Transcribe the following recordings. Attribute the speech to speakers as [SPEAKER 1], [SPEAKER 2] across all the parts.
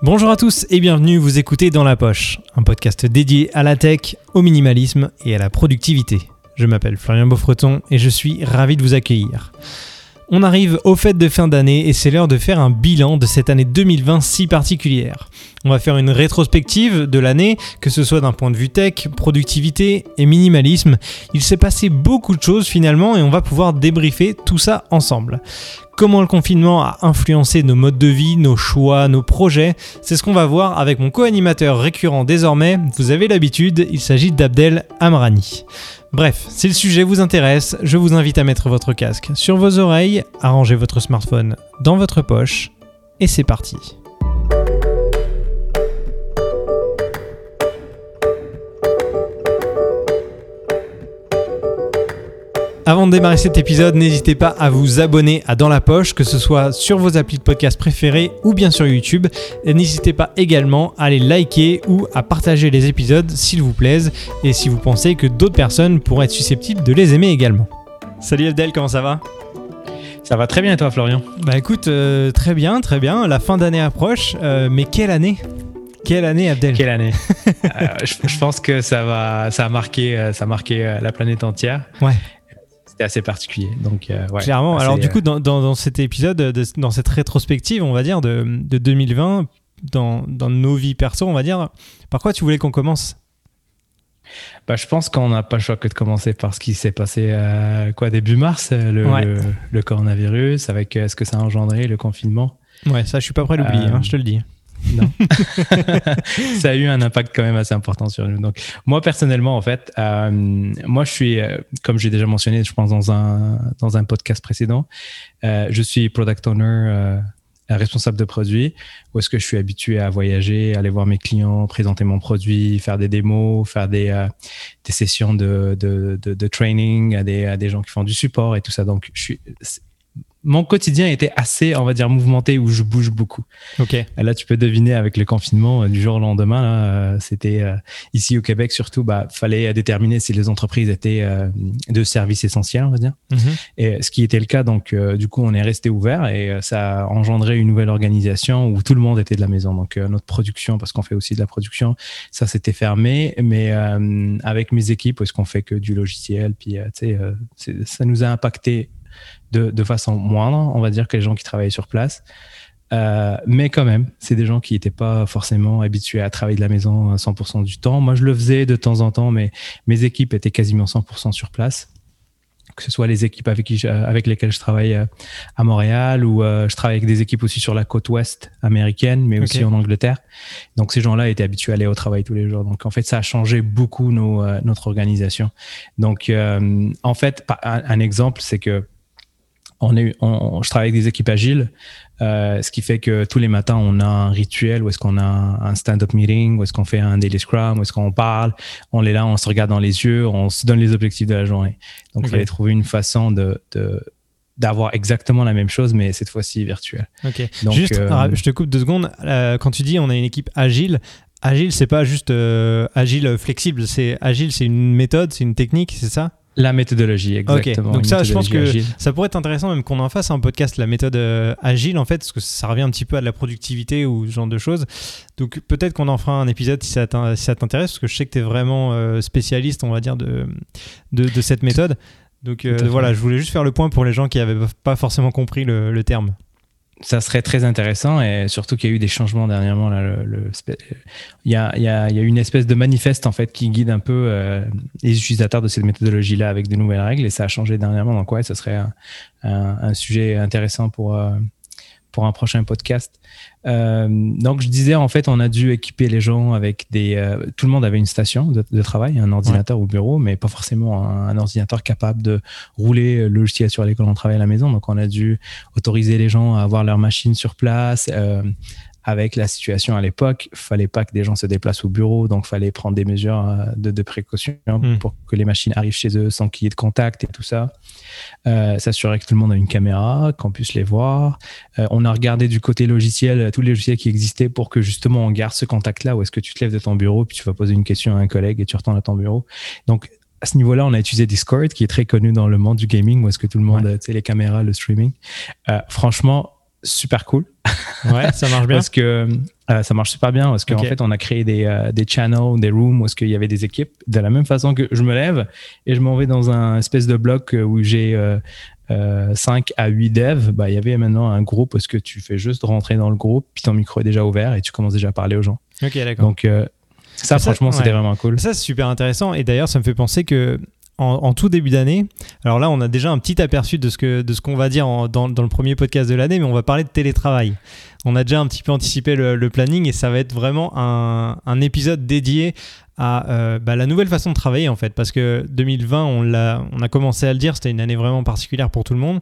[SPEAKER 1] Bonjour à tous et bienvenue, vous écoutez Dans la Poche, un podcast dédié à la tech, au minimalisme et à la productivité. Je m'appelle Florian Beaufreton et je suis ravi de vous accueillir. On arrive aux fêtes de fin d'année et c'est l'heure de faire un bilan de cette année 2020 si particulière. On va faire une rétrospective de l'année, que ce soit d'un point de vue tech, productivité et minimalisme. Il s'est passé beaucoup de choses finalement et on va pouvoir débriefer tout ça ensemble. Comment le confinement a influencé nos modes de vie, nos choix, nos projets, c'est ce qu'on va voir avec mon co-animateur récurrent désormais. Vous avez l'habitude, il s'agit d'Abdel Amrani. Bref, si le sujet vous intéresse, je vous invite à mettre votre casque sur vos oreilles, à ranger votre smartphone dans votre poche, et c'est parti. Avant de démarrer cet épisode, n'hésitez pas à vous abonner à Dans la Poche, que ce soit sur vos applis de podcast préférés ou bien sur YouTube. Et n'hésitez pas également à les liker ou à partager les épisodes s'ils vous plaisent et si vous pensez que d'autres personnes pourraient être susceptibles de les aimer également. Salut Abdel, comment ça va?
[SPEAKER 2] Ça va très bien et toi Florian?
[SPEAKER 1] Bah écoute, euh, très bien, très bien. La fin d'année approche, euh, mais quelle année? Quelle année, Abdel?
[SPEAKER 2] Quelle année? Euh, je, pense que ça va, ça a marqué, ça a marqué la planète entière.
[SPEAKER 1] Ouais
[SPEAKER 2] c'était assez particulier. Donc,
[SPEAKER 1] euh, Clairement. Alors, du coup, dans, dans, cet épisode, dans cette rétrospective, on va dire, de, de 2020, dans, dans, nos vies perso, on va dire, par quoi tu voulais qu'on commence?
[SPEAKER 2] Bah, je pense qu'on n'a pas le choix que de commencer par ce qui s'est passé euh, quoi début mars, euh, le, le, coronavirus, avec ce que ça a engendré, le confinement?
[SPEAKER 1] Ouais, ça, je suis pas prêt à l'oublier, hein, je te le dis.
[SPEAKER 2] Non. ça a eu un impact quand même assez important sur nous. Donc, moi, personnellement, en fait, euh, moi, je suis, euh, comme j'ai déjà mentionné, je pense, dans un, dans un podcast précédent, euh, je suis product owner, responsable de produit, où est-ce que je suis habitué à voyager, aller voir mes clients, présenter mon produit, faire des démos, faire des, des sessions de, de, de, de, training à des, à des gens qui font du support et tout ça. Donc, je suis, mon quotidien était assez, on va dire, mouvementé où je bouge beaucoup.
[SPEAKER 1] Ok.
[SPEAKER 2] Là, tu peux deviner avec le confinement euh, du jour au lendemain. Euh, c'était euh, ici au Québec surtout, bah, fallait déterminer si les entreprises étaient de services essentiels, on va dire. Mhm. Et ce qui était le cas, donc du coup, on est resté ouvert et ça a engendré une nouvelle organisation où tout le monde était de la maison. Donc notre production, parce qu'on fait aussi de la production, ça s'était fermé. Mais avec mes équipes, est-ce qu'on fait que du logiciel, puis tu sais, ça nous a impacté de, façon moindre, on va dire, que les gens qui travaillaient sur place. Euh, mais quand même, c'est des gens qui n'étaient pas forcément habitués à travailler de la maison à 100% du temps. Moi, je le faisais de temps en temps, mais mes équipes étaient quasiment 100% sur place. Que ce soit les équipes avec, qui avec lesquelles je travaille euh, à Montréal ou euh, je travaille avec des équipes aussi sur la côte ouest américaine, mais aussi en Angleterre. Donc, ces gens-là étaient habitués à aller au travail tous les jours. Donc, en fait, ça a changé beaucoup nos, notre organisation. Donc, en fait, un exemple, c'est que on est, on, je travaille avec des équipes agiles, euh, ce qui fait que tous les matins, on a un rituel où est-ce qu'on a un stand-up meeting, où est-ce qu'on fait un daily scrum, où est-ce qu'on parle, on est là, on se regarde dans les yeux, on se donne les objectifs de la journée. Donc, il fallait trouver une façon de, de d'avoir exactement la même chose, mais cette fois-ci virtuelle.
[SPEAKER 1] Ok. Donc, juste, euh, je te coupe deux secondes. Euh, quand tu dis on a une équipe agile, agile, c'est pas juste euh, agile flexible, c'est agile, c'est une méthode, c'est une technique, c'est ça?
[SPEAKER 2] La méthodologie, exactement.
[SPEAKER 1] Donc ça, je pense que ça pourrait être intéressant même qu'on en fasse un podcast, la méthode euh, agile en fait, parce que ça revient un petit peu à de la productivité ou ce genre de choses. Donc peut-être qu'on en fera un épisode si ça t'intéresse, parce que je sais que tu es vraiment euh, spécialiste, on va dire, de, de, cette méthode. Donc euh, voilà, je voulais juste faire le point pour les gens qui n'avaient pas forcément compris le terme
[SPEAKER 2] ça serait très intéressant et surtout qu'il y a eu des changements dernièrement. Là, il, y a, il, y a, il y a une espèce de manifeste en fait qui guide un peu euh, les utilisateurs de cette méthodologie-là avec de nouvelles règles et ça a changé dernièrement. Donc ouais, ça serait un, un, sujet intéressant pour, euh, pour un prochain podcast. Euh, donc, je disais, en fait, on a dû équiper les gens avec des. Euh, tout le monde avait une station de, travail, un ordinateur au bureau, mais pas forcément un, ordinateur capable de rouler le logiciel sur lequel on travaille à la maison. Donc, on a dû autoriser les gens à avoir leur machine sur place, euh, avec la situation à l'époque, fallait pas que des gens se déplacent au bureau, donc fallait prendre des mesures euh, de, précaution hmm. pour que les machines arrivent chez eux sans qu'il y ait de contact et tout ça. Euh, s'assurer que tout le monde a une caméra, qu'on puisse les voir. Euh, on a regardé du côté logiciel tous les logiciels qui existaient pour que justement on garde ce contact-là où est-ce que tu te lèves de ton bureau puis tu vas poser une question à un collègue et tu retournes à ton bureau. Donc à ce niveau-là, on a utilisé Discord, qui est très connu dans le monde du gaming, où est-ce que tout le monde, tu sais, les caméras, le streaming. franchement, super cool.
[SPEAKER 1] Ouais, ça marche bien.
[SPEAKER 2] parce que euh, ça marche super bien parce qu'en fait, on a créé des, euh, des channels, des rooms où est-ce qu'il y avait des équipes. De la même façon que je me lève et je m'en vais dans un espèce de bloc où j'ai euh, 5 à 8 devs, bah, il y avait maintenant un groupe parce que tu fais juste rentrer dans le groupe, puis ton micro est déjà ouvert et tu commences déjà à parler aux gens.
[SPEAKER 1] Ok, d'accord.
[SPEAKER 2] Donc, ça, franchement, c'était vraiment cool.
[SPEAKER 1] Ça, c'est super intéressant. Et d'ailleurs, ça me fait penser que en, tout début d'année. Alors là, on a déjà un petit aperçu de ce que de ce qu'on va dire dans, dans, le premier podcast de l'année, mais on va parler de télétravail. On a déjà un petit peu anticipé le, planning et ça va être vraiment un, un épisode dédié à euh, bah, la nouvelle façon de travailler en fait, parce que 2020, on l'a, on a commencé à le dire, c'était une année vraiment particulière pour tout le monde,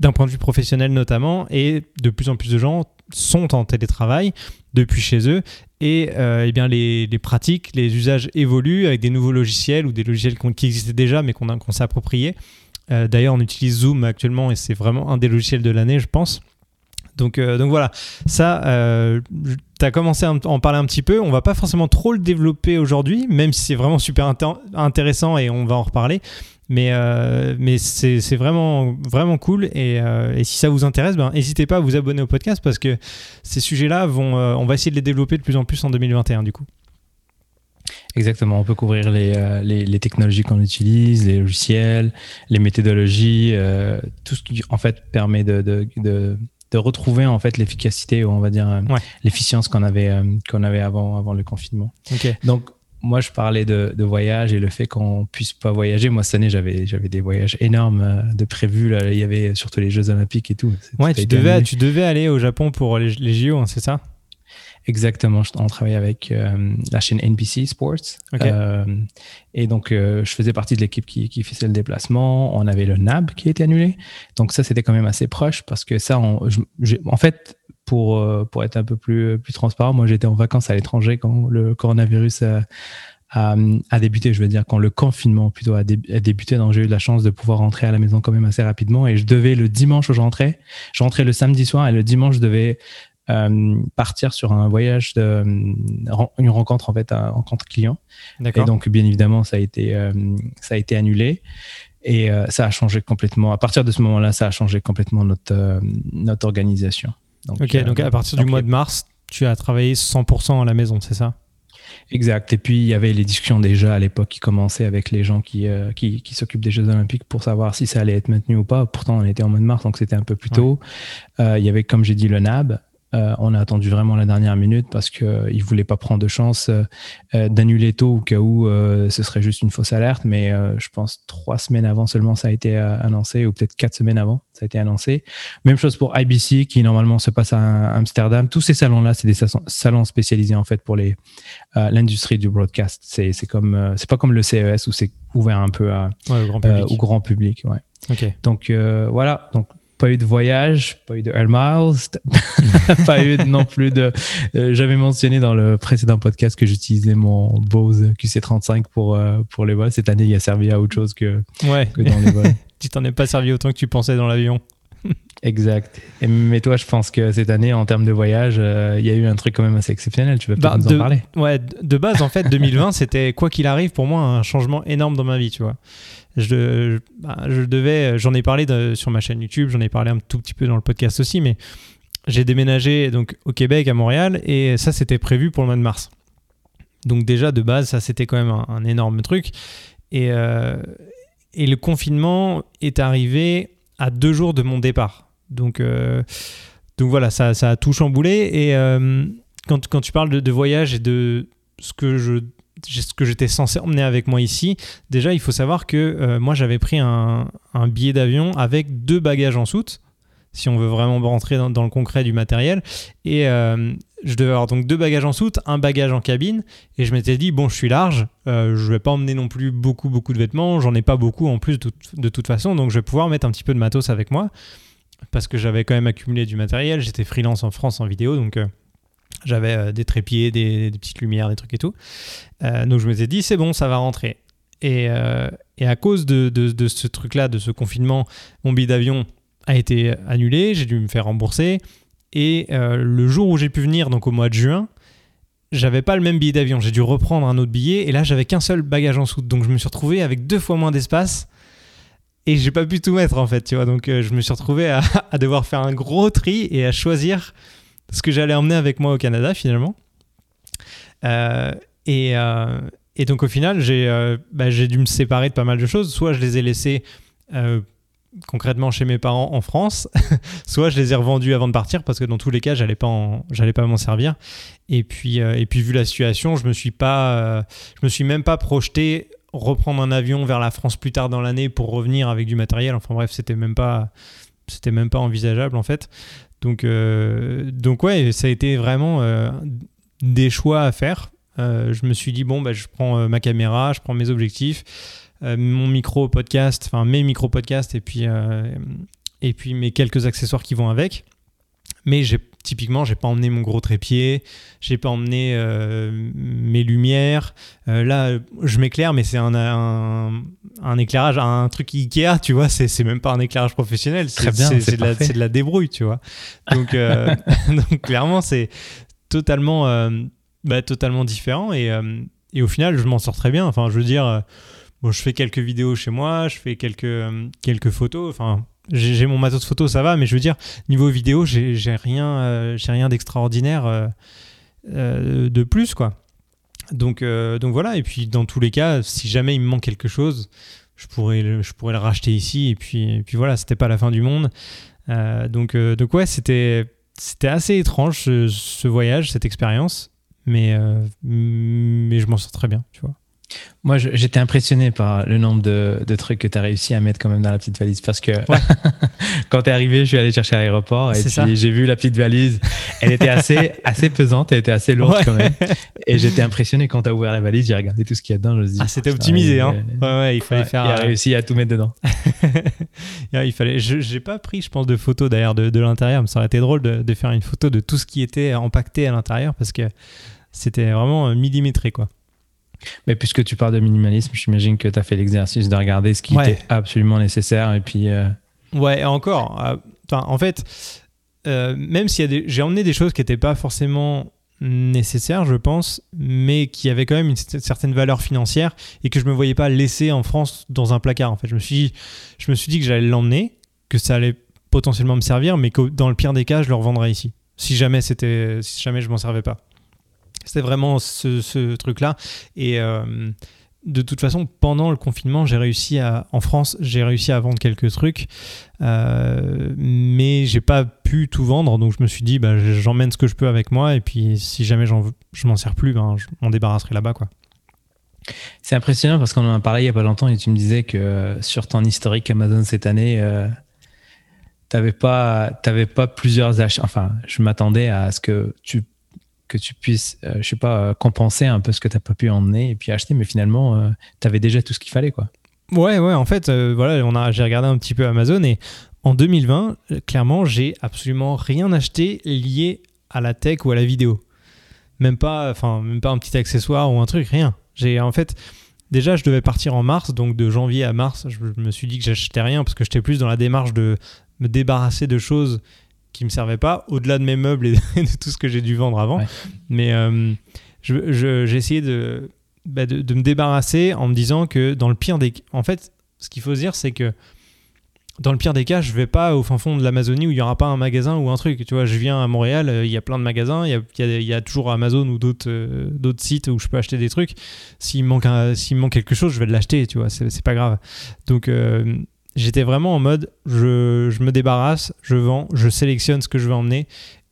[SPEAKER 1] d'un point de vue professionnel notamment, et de plus en plus de gens sont en télétravail depuis chez eux et euh, eh bien les, pratiques, les usages évoluent avec des nouveaux logiciels ou des logiciels qui existaient déjà mais qu'on s'est appropriés. Euh, d'ailleurs, on utilise Zoom actuellement et c'est vraiment un des logiciels de l'année, je pense. Donc, euh, donc voilà, ça, tu as commencé à en parler un petit peu. On va pas forcément trop le développer aujourd'hui, même si c'est vraiment super intéressant et on va en reparler. Mais, euh, mais c'est vraiment, vraiment cool. Et, euh, et, si ça vous intéresse, ben, n'hésitez pas à vous abonner au podcast parce que ces sujets-là, vont, euh, on va essayer de les développer de plus en plus en 2021 du coup.
[SPEAKER 2] Exactement, on peut couvrir les, les, les technologies qu'on utilise, les logiciels, les méthodologies, tout ce qui en fait permet de, de, de, de retrouver en fait l'efficacité ou on va dire l'efficience qu'on avait, qu'on avait avant, avant le confinement. Donc moi, je parlais de, voyage et le fait qu'on puisse pas voyager. Moi, cette année, j'avais, j'avais des voyages énormes euh, de prévus. Là. Il y avait surtout les Jeux Olympiques et tout.
[SPEAKER 1] Ouais, tu devais, tu devais aller au Japon pour les, les JO, hein, c'est ça?
[SPEAKER 2] Exactement. On travaillait avec euh, la chaîne NBC Sports. Euh, et donc, je faisais partie de l'équipe qui, qui faisait le déplacement. On avait le NAB qui était annulé. Donc, ça, c'était quand même assez proche parce que ça, on, en fait, pour, euh, pour être un peu plus, plus transparent, moi j'étais en vacances à l'étranger quand le coronavirus a, a, débuté, je veux dire, quand le confinement plutôt a, débuté. Donc j'ai eu la chance de pouvoir rentrer à la maison quand même assez rapidement. Et je devais le dimanche où je rentrais, je rentrais le samedi soir et le dimanche je devais euh, partir sur un voyage de une rencontre en fait un rencontre client. Et donc bien évidemment ça a été euh, ça a été annulé. Et ça a changé complètement. À partir de ce moment-là ça a changé complètement notre notre organisation
[SPEAKER 1] ok, euh, donc à partir du mois de mars, tu as travaillé 100% à la maison, c'est ça?
[SPEAKER 2] Exact. Et puis, il y avait les discussions déjà à l'époque qui commençaient avec les gens qui, euh, qui, qui s'occupent des Jeux Olympiques pour savoir si ça allait être maintenu ou pas. Pourtant, on était en mois de mars, donc c'était un peu plus tôt. Euh, il y avait, comme j'ai dit, le NAB, euh, on a attendu vraiment la dernière minute parce qu'ils euh, ne voulaient pas prendre de chance euh, d'annuler tôt au cas où ce serait juste une fausse alerte. Mais je pense trois semaines avant seulement ça a été annoncé, ou peut-être quatre semaines avant ça a été annoncé. Même chose pour IBC qui normalement se passe à Amsterdam. Tous ces salons-là, c'est des salons spécialisés en fait pour l'industrie du broadcast. C'est comme c'est pas comme le CES où c'est ouvert un peu à, au grand public. Ouais. Donc voilà. Donc pas eu de voyage, pas eu de Air Miles, pas eu non plus de. Euh, j'avais mentionné dans le précédent podcast que j'utilisais mon Bose QC35 pour, euh, pour les vols. Cette année, il a servi à autre chose que,
[SPEAKER 1] ouais.
[SPEAKER 2] que dans les vols.
[SPEAKER 1] tu t'en es pas servi autant que tu pensais dans l'avion.
[SPEAKER 2] Exact. Et, mais toi, je pense que cette année, en termes de voyage, euh, il y a eu un truc quand même assez exceptionnel. Tu veux peut-être bah, nous en parler?
[SPEAKER 1] Ouais, de base, en fait, 2020, c'était quoi qu'il arrive pour moi un changement énorme dans ma vie, tu vois bah, je devais, j'en ai parlé sur ma chaîne YouTube, j'en ai parlé un tout petit peu dans le podcast aussi, mais j'ai déménagé donc au Québec, à Montréal, et ça c'était prévu pour le mois de mars. Donc déjà de base, ça c'était quand même un, énorme truc. Et, euh, et le confinement est arrivé à deux jours de mon départ. Donc, euh, donc voilà, ça, ça, a tout chamboulé. Et euh, quand, quand, tu parles de voyage et de ce que je ce que j'étais censé emmener avec moi ici, déjà il faut savoir que euh, moi j'avais pris un, billet d'avion avec deux bagages en soute, si on veut vraiment rentrer dans, le concret du matériel. Et euh, je devais avoir donc deux bagages en soute, un bagage en cabine, et je m'étais dit, bon je suis large, euh, je vais pas emmener non plus beaucoup beaucoup de vêtements, j'en ai pas beaucoup en plus de, toute façon, donc je vais pouvoir mettre un petit peu de matos avec moi, parce que j'avais quand même accumulé du matériel, j'étais freelance en France en vidéo, donc... J'avais euh, des trépieds, des, petites lumières, des trucs et tout. Euh, donc je me suis dit, c'est bon, ça va rentrer. Et, euh, à cause de, de, ce truc-là, de ce confinement, mon billet d'avion a été annulé, j'ai dû me faire rembourser. Et le jour où j'ai pu venir, donc au mois de juin, j'avais pas le même billet d'avion. J'ai dû reprendre un autre billet et là j'avais qu'un seul bagage en soute. Donc je me suis retrouvé avec deux fois moins d'espace. et j'ai pas pu tout mettre en fait, tu vois. Donc je me suis retrouvé à, devoir faire un gros tri et à choisir ce que j'allais emmener avec moi au Canada finalement. et, et donc au final, bah, j'ai dû me séparer de pas mal de choses. Soit je les ai laissés concrètement chez mes parents en France, soit je les ai revendus avant de partir parce que dans tous les cas, j'allais pas pas m'en servir. Et puis euh, et puis vu la situation, je me suis pas euh, je me suis même pas projeté reprendre un avion vers la France plus tard dans l'année pour revenir avec du matériel. Enfin bref, c'était même pas c'était même pas envisageable en fait. Donc euh, donc ouais, ça a été vraiment des choix à faire. je me suis dit bon bah je prends ma caméra, je prends mes objectifs. Euh, mon micro podcast, enfin mes micro podcasts euh, et puis mes quelques accessoires qui vont avec. Mais j'ai typiquement, j'ai pas emmené mon gros trépied, j'ai pas emmené euh, mes lumières. là, je m'éclaire, mais c'est un, un, éclairage, un truc Ikea, tu vois. C'est même pas un éclairage professionnel, c'est de, la, de la débrouille, tu vois. Donc, donc clairement, c'est totalement, bah, totalement différent et, et, au final, je m'en sors très bien. Enfin, je veux dire Bon, je fais quelques vidéos chez moi, je fais quelques, euh, quelques photos. Enfin, j'ai mon matos photo, ça va, mais je veux dire, niveau vidéo, j'ai rien, euh, rien d'extraordinaire euh, de plus, quoi. Donc, donc voilà, et puis dans tous les cas, si jamais il me manque quelque chose, je pourrais le, je pourrais le racheter ici, et puis, et puis voilà, c'était pas la fin du monde. donc, donc ouais, c'était assez étrange ce, ce, voyage, cette expérience, mais, mais je m'en sors très bien, tu vois.
[SPEAKER 2] Moi, j'étais impressionné par le nombre de, trucs que tu as réussi à mettre quand même dans la petite valise. Parce que quand tu es arrivé, je suis allé chercher à l'aéroport et puis j'ai vu la petite valise. Elle était assez, assez pesante, elle était assez lourde quand même. Et j'étais impressionné quand tu as ouvert la valise, j'ai regardé tout ce qu'il y a dedans. Je
[SPEAKER 1] ah, c'était optimisé. Hein. Ouais, il fallait faire.
[SPEAKER 2] Il a euh, réussi à tout mettre dedans.
[SPEAKER 1] il fallait. Je n'ai pas pris, je pense, de photos d'ailleurs de, de l'intérieur, mais ça aurait été drôle de, de faire une photo de tout ce qui était empaqueté à l'intérieur parce que c'était vraiment millimétré, quoi.
[SPEAKER 2] Mais puisque tu parles de minimalisme, j'imagine que tu as fait l'exercice de regarder ce qui était absolument nécessaire et puis. Euh,
[SPEAKER 1] ouais, encore. Euh, en fait, euh, même si j'ai emmené des choses qui n'étaient pas forcément nécessaires, je pense, mais qui avaient quand même une certaine valeur financière et que je me voyais pas laisser en France dans un placard. En fait, je me suis, je me suis dit que j'allais l'emmener, que ça allait potentiellement me servir, mais que dans le pire des cas, je le revendrais ici. Si jamais c'était, si jamais je m'en servais pas. C'était vraiment ce, truc-là. Et euh, de toute façon, pendant le confinement, j'ai réussi à, en France, j'ai réussi à vendre quelques trucs, euh, mais j'ai pas pu tout vendre. Donc je me suis dit, bah, j'emmène ce que je peux avec moi, et puis si jamais je m'en sers plus, ben, je m'en débarrasserai là-bas, quoi.
[SPEAKER 2] C'est impressionnant parce qu'on en a parlé il n'y a pas longtemps et tu me disais que euh, sur ton historique Amazon cette année, euh, tu n'avais pas, pas plusieurs achats. Enfin, je m'attendais à ce que tu que tu puisses, euh, je sais pas, euh, compenser un peu ce que tu n'as pas pu emmener et puis acheter, mais finalement, euh, tu avais déjà tout ce qu'il fallait, quoi.
[SPEAKER 1] Ouais, ouais, en fait, voilà, on a, j'ai regardé un petit peu Amazon et en 2020, clairement, j'ai absolument rien acheté lié à la tech ou à la vidéo. Même pas, enfin, même pas un petit accessoire ou un truc, rien. J'ai, en fait, déjà, je devais partir en mars, donc de janvier à mars, je me suis dit que j'achetais rien parce que j'étais plus dans la démarche de me débarrasser de choses qui me servait pas, au-delà de mes meubles et de, tout ce que j'ai dû vendre avant. Mais euh, j'ai essayé bah, de, de, me débarrasser en me disant que dans le pire des... En fait, ce qu'il faut se dire, c'est que dans le pire des cas, je vais pas au fin fond de l'Amazonie où il y aura pas un magasin ou un truc. Tu vois, je viens à Montréal, euh, il y a plein de magasins, il y a, il y a, toujours Amazon ou d'autres euh, d'autres sites où je peux acheter des trucs. S'il manque, s'il manque quelque chose, je vais l'acheter, tu vois, c'est pas grave. Donc, j'étais vraiment en mode je, je, me débarrasse, je vends, je sélectionne ce que je veux emmener.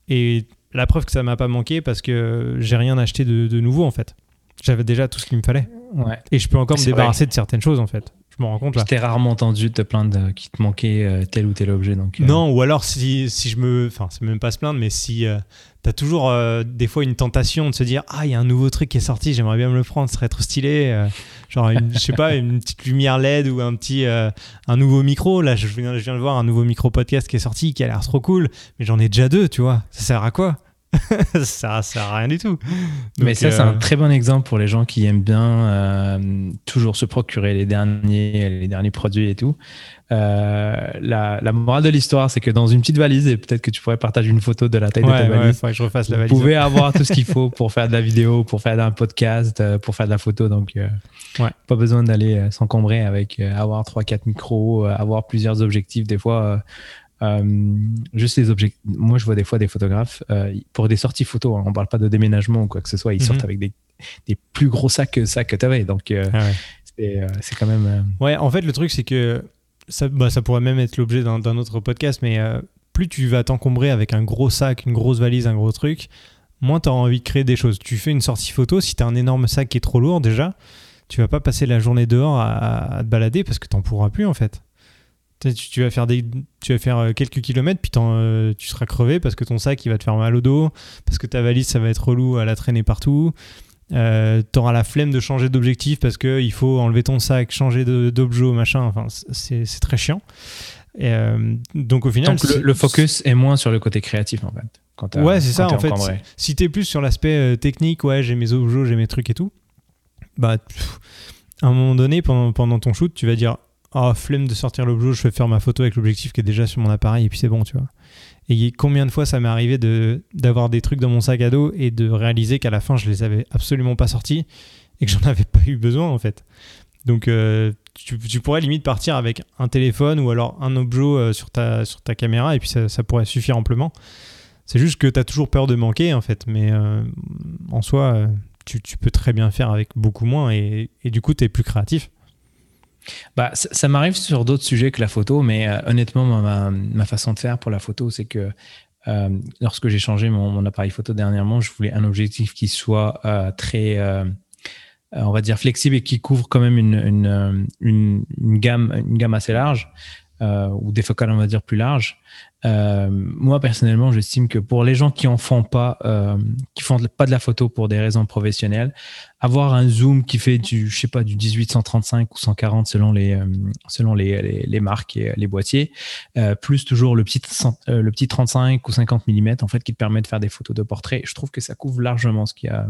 [SPEAKER 1] Et la preuve que ça m'a pas manqué parce que j'ai rien acheté de, de, nouveau en fait. J'avais déjà tout ce qu'il me fallait. Ouais. Et je peux encore me débarrasser de certaines choses en fait. Je me rends compte là.
[SPEAKER 2] Je t'ai rarement entendu te plaindre qu'il te manquait euh, tel ou tel objet. Donc,
[SPEAKER 1] euh. Non, ou alors si, si je me. Enfin, c'est même pas se plaindre, mais si euh, tu as toujours des fois une tentation de se dire Ah, il y a un nouveau truc qui est sorti, j'aimerais bien me le prendre, ce serait trop stylé. genre, je sais pas, une petite lumière LED ou un petit. un nouveau micro. Là, je viens, je viens de voir un nouveau micro podcast qui est sorti qui a l'air trop cool, mais j'en ai déjà deux, tu vois. Ça sert à quoi? ça sert à rien du tout.
[SPEAKER 2] Mais ça, c'est un très bon exemple pour les gens qui aiment bien toujours se procurer les derniers, les derniers produits et tout. Euh, la, la, morale de l'histoire, c'est que dans une petite valise, et peut-être que tu pourrais partager une photo de la taille de ta valise,
[SPEAKER 1] que je refasse la
[SPEAKER 2] valise. vous pouvez avoir tout ce qu'il faut pour faire de la vidéo, pour faire un podcast, euh, pour faire de la photo. Donc, euh, pas besoin d'aller s'encombrer avec avoir 3-4 micros, avoir plusieurs objectifs. Des fois, juste les objectifs. Moi, je vois des fois des photographes pour des sorties photos. Hein, on parle pas de déménagement ou quoi que ce soit. Ils mhm. sortent avec des, des, plus gros sacs que ça que tu avais. Donc, ah c'est quand même.
[SPEAKER 1] Ouais, en fait, le truc, c'est que ça, bah, ça pourrait même être l'objet d'un autre podcast, mais euh, plus tu vas t'encombrer avec un gros sac, une grosse valise, un gros truc, moins tu as envie de créer des choses. Tu fais une sortie photo, si tu as un énorme sac qui est trop lourd déjà, tu vas pas passer la journée dehors à, te balader parce que t'en pourras plus en fait. Tu, vas faire des, tu vas faire euh, quelques kilomètres, puis euh, tu seras crevé parce que ton sac il va te faire mal au dos, parce que ta valise ça va être relou à la traîner partout. Euh, t'auras la flemme de changer d'objectif parce qu'il faut enlever ton sac, changer d'objet, machin. Enfin, c'est très chiant. Et euh, donc au final,
[SPEAKER 2] le, focus est moins sur le côté créatif en fait.
[SPEAKER 1] Quand ouais, c'est ça en fait. Si t'es plus sur l'aspect technique, ouais, j'ai mes objets, j'ai mes trucs et tout. Bah, à un moment donné, pendant, pendant ton shoot, tu vas dire, oh, flemme de sortir l'objet, je vais faire ma photo avec l'objectif qui est déjà sur mon appareil et puis c'est bon, tu vois. Et combien de fois ça m'est arrivé d'avoir des trucs dans mon sac à dos et de réaliser qu'à la fin, je les avais absolument pas sortis et que j'en avais pas eu besoin en fait. Donc euh, tu, pourrais limite partir avec un téléphone ou alors un objet euh, sur, ta, sur ta caméra et puis ça, pourrait suffire amplement. C'est juste que tu as toujours peur de manquer en fait, mais euh, en soi, tu, peux très bien faire avec beaucoup moins et, et du coup, tu es plus créatif.
[SPEAKER 2] Bah, ça, m'arrive sur d'autres sujets que la photo, mais euh, honnêtement, ma, façon de faire pour la photo, c'est que euh, lorsque j'ai changé mon, appareil photo dernièrement, je voulais un objectif qui soit euh, très, on va dire, flexible et qui couvre quand même une, gamme, une gamme assez large, ou des focales, on va dire, plus larges. Moi personnellement, j'estime que pour les gens qui en font pas, qui font pas de la photo pour des raisons professionnelles, avoir un zoom qui fait du, je sais pas, du 18, 135 ou 140 selon les, euh, selon les, les, marques et les boîtiers, euh, plus toujours le petit, le petit 35 ou 50 mm en fait qui te permet de faire des photos de portrait. Je trouve que ça couvre largement ce qu'il y a.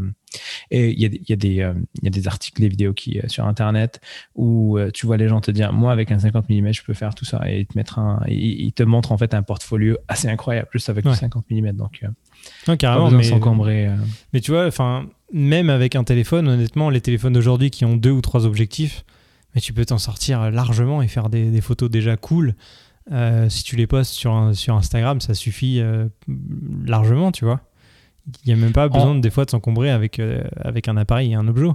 [SPEAKER 2] Et il y a, y a, des, il y a des articles, des vidéos qui sur internet où tu vois les gens te dire, moi avec un 50 mm, je peux faire tout ça et te mettre un, ils te montrent en fait un portfolio assez incroyable, juste avec 50 mm. Donc,
[SPEAKER 1] euh, carrément, mais, euh. mais tu vois, enfin, même avec un téléphone, honnêtement, les téléphones d'aujourd'hui qui ont deux ou trois objectifs, mais tu peux t'en sortir largement et faire des, photos déjà cool. Euh, si tu les postes sur, sur Instagram, ça suffit largement, tu vois. Il n'y a même pas besoin des fois de s'encombrer avec, avec un appareil et un objet.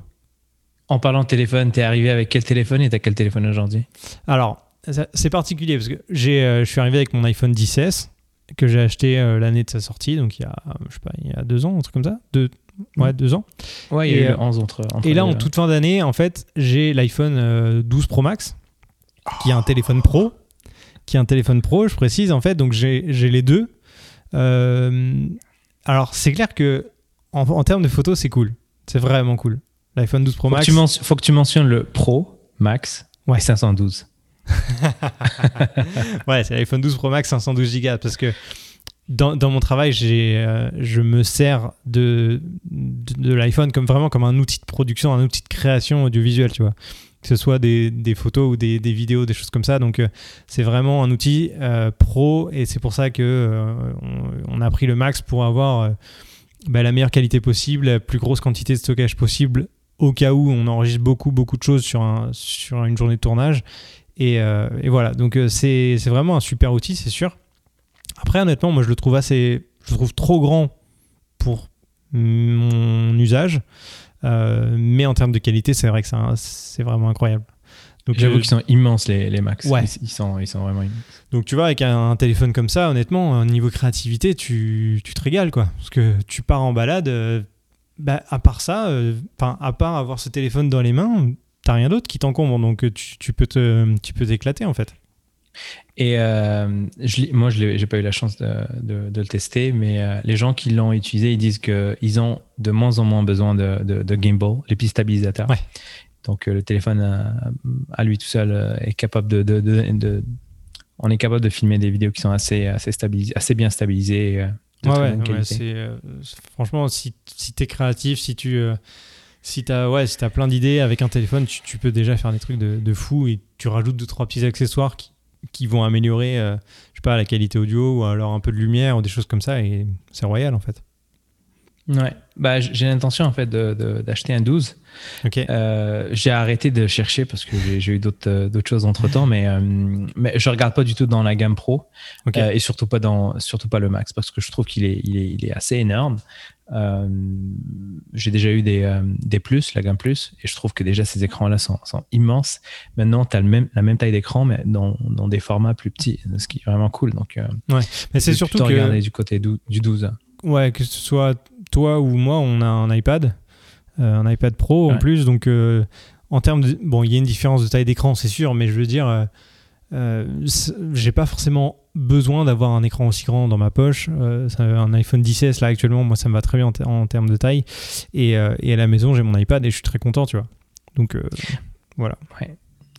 [SPEAKER 2] En parlant de téléphone, t'es arrivé avec quel téléphone et t'as quel téléphone aujourd'hui?
[SPEAKER 1] Alors, c'est particulier parce que euh, je suis arrivé avec mon iPhone 10S que j'ai acheté euh, l'année de sa sortie, donc il y a, je sais pas, il y a deux ans, un truc comme ça. Deux, ouais, deux ans.
[SPEAKER 2] Ouais, il y a eu 11 euh, entre,
[SPEAKER 1] Et là, en toute fin d'année, en fait, j'ai l'iPhone 12 Pro Max, qui est un téléphone pro. Qui est un téléphone pro, je précise, en fait, donc j'ai les deux. alors, c'est clair que en, en termes de photos, c'est cool. C'est vraiment cool. L'iPhone 12 Pro Max.
[SPEAKER 2] Il faut que tu mentionnes le Pro Max ouais. 512.
[SPEAKER 1] ouais, c'est l'iPhone 12 Pro Max 512 Go parce que dans, mon travail, euh, je me sers de, de, l'iPhone comme vraiment comme un outil de production, un outil de création audiovisuelle, tu vois. Que ce soit des, des photos ou des, des, vidéos, des choses comme ça. Donc, euh, c'est vraiment un outil euh, pro et c'est pour ça que on, a pris le Max pour avoir bah, la meilleure qualité possible, la plus grosse quantité de stockage possible au cas où on enregistre beaucoup, beaucoup de choses sur, un, sur une journée de tournage euh, et, voilà, donc euh, c'est vraiment un super outil, c'est sûr. Après, honnêtement, moi je le trouve assez. Je le trouve trop grand pour mon usage. Euh, mais en termes de qualité, c'est vrai que c'est vraiment incroyable.
[SPEAKER 2] J'avoue qu'ils sont immenses les, les Max. Ouais. Ils, sont, ils sont vraiment immenses.
[SPEAKER 1] Donc tu vois, avec un, téléphone comme ça, honnêtement, au niveau créativité, tu, tu, te régales quoi. Parce que tu pars en balade, bah, à part ça, à part avoir ce téléphone dans les mains, t'as rien d'autre qui t'encombre, donc euh, tu, tu peux t'éclater en fait.
[SPEAKER 2] Et euh, je, moi, je n'ai pas eu la chance de, de, le tester, mais euh, les gens qui l'ont utilisé, ils disent qu'ils ont de moins en moins besoin de, de, gimbal, les pistes stabilisateurs. Donc le téléphone à, lui tout seul est capable de, on est capable de filmer des vidéos qui sont assez, assez, assez bien stabilisées de
[SPEAKER 1] ouais, ouais, franchement, si, si tu es créatif, si tu si tu as, ouais, si as plein d'idées avec un téléphone, tu, tu, peux déjà faire des trucs de, de, fou et tu rajoutes deux, trois petits accessoires qui, qui vont améliorer, je sais pas, la qualité audio ou alors un peu de lumière ou des choses comme ça et c'est royal en fait.
[SPEAKER 2] Ouais, bah, j'ai l'intention en fait d'acheter un 12. Euh, j'ai arrêté de chercher parce que j'ai eu d'autres euh, d'autres choses entre temps, mais, euh, mais je regarde pas du tout dans la gamme pro et surtout pas dans surtout pas le max parce que je trouve qu'il est, il est, il est assez énorme. J'ai déjà eu des, des plus, la gamme plus, et je trouve que déjà ces écrans-là sont, sont, immenses. Maintenant, tu as le même, la même taille d'écran, mais dans, dans, des formats plus petits, ce qui est vraiment cool. Donc,
[SPEAKER 1] ouais, mais c'est surtout que
[SPEAKER 2] regarder du côté du 12.
[SPEAKER 1] Ouais, que ce soit toi ou moi, on a un iPad, euh, un iPad Pro en plus. Donc, euh, en termes de. Bon, il y a une différence de taille d'écran, c'est sûr, mais je veux dire, euh, j'ai pas forcément besoin d'avoir un écran aussi grand dans ma poche. un iPhone 10S, là, actuellement, moi, ça me va très bien en, termes de taille. Et, et, à la maison, j'ai mon iPad et je suis très content, tu vois. Donc, voilà.
[SPEAKER 2] Ouais.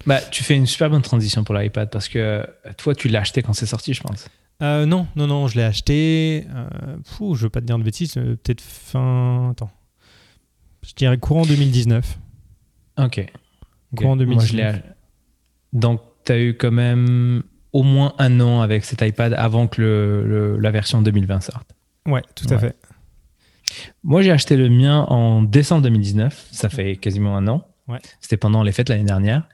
[SPEAKER 2] Bah, tu fais une super bonne transition pour l'iPad parce que toi, tu l'as acheté quand c'est sorti, je pense.
[SPEAKER 1] Euh, non, non, non, je l'ai acheté. Euh, fou, je veux pas te dire de bêtises, euh, peut-être fin. Attends. Je dirais courant 2019.
[SPEAKER 2] Ok. Courant 2019. Donc, tu as eu quand même au moins un an avec cet iPad avant que le, la version 2020 sorte.
[SPEAKER 1] Ouais, tout à fait.
[SPEAKER 2] Moi, j'ai acheté le mien en décembre 2019. Ça fait quasiment un an.
[SPEAKER 1] Ouais.
[SPEAKER 2] C'était pendant les fêtes l'année dernière.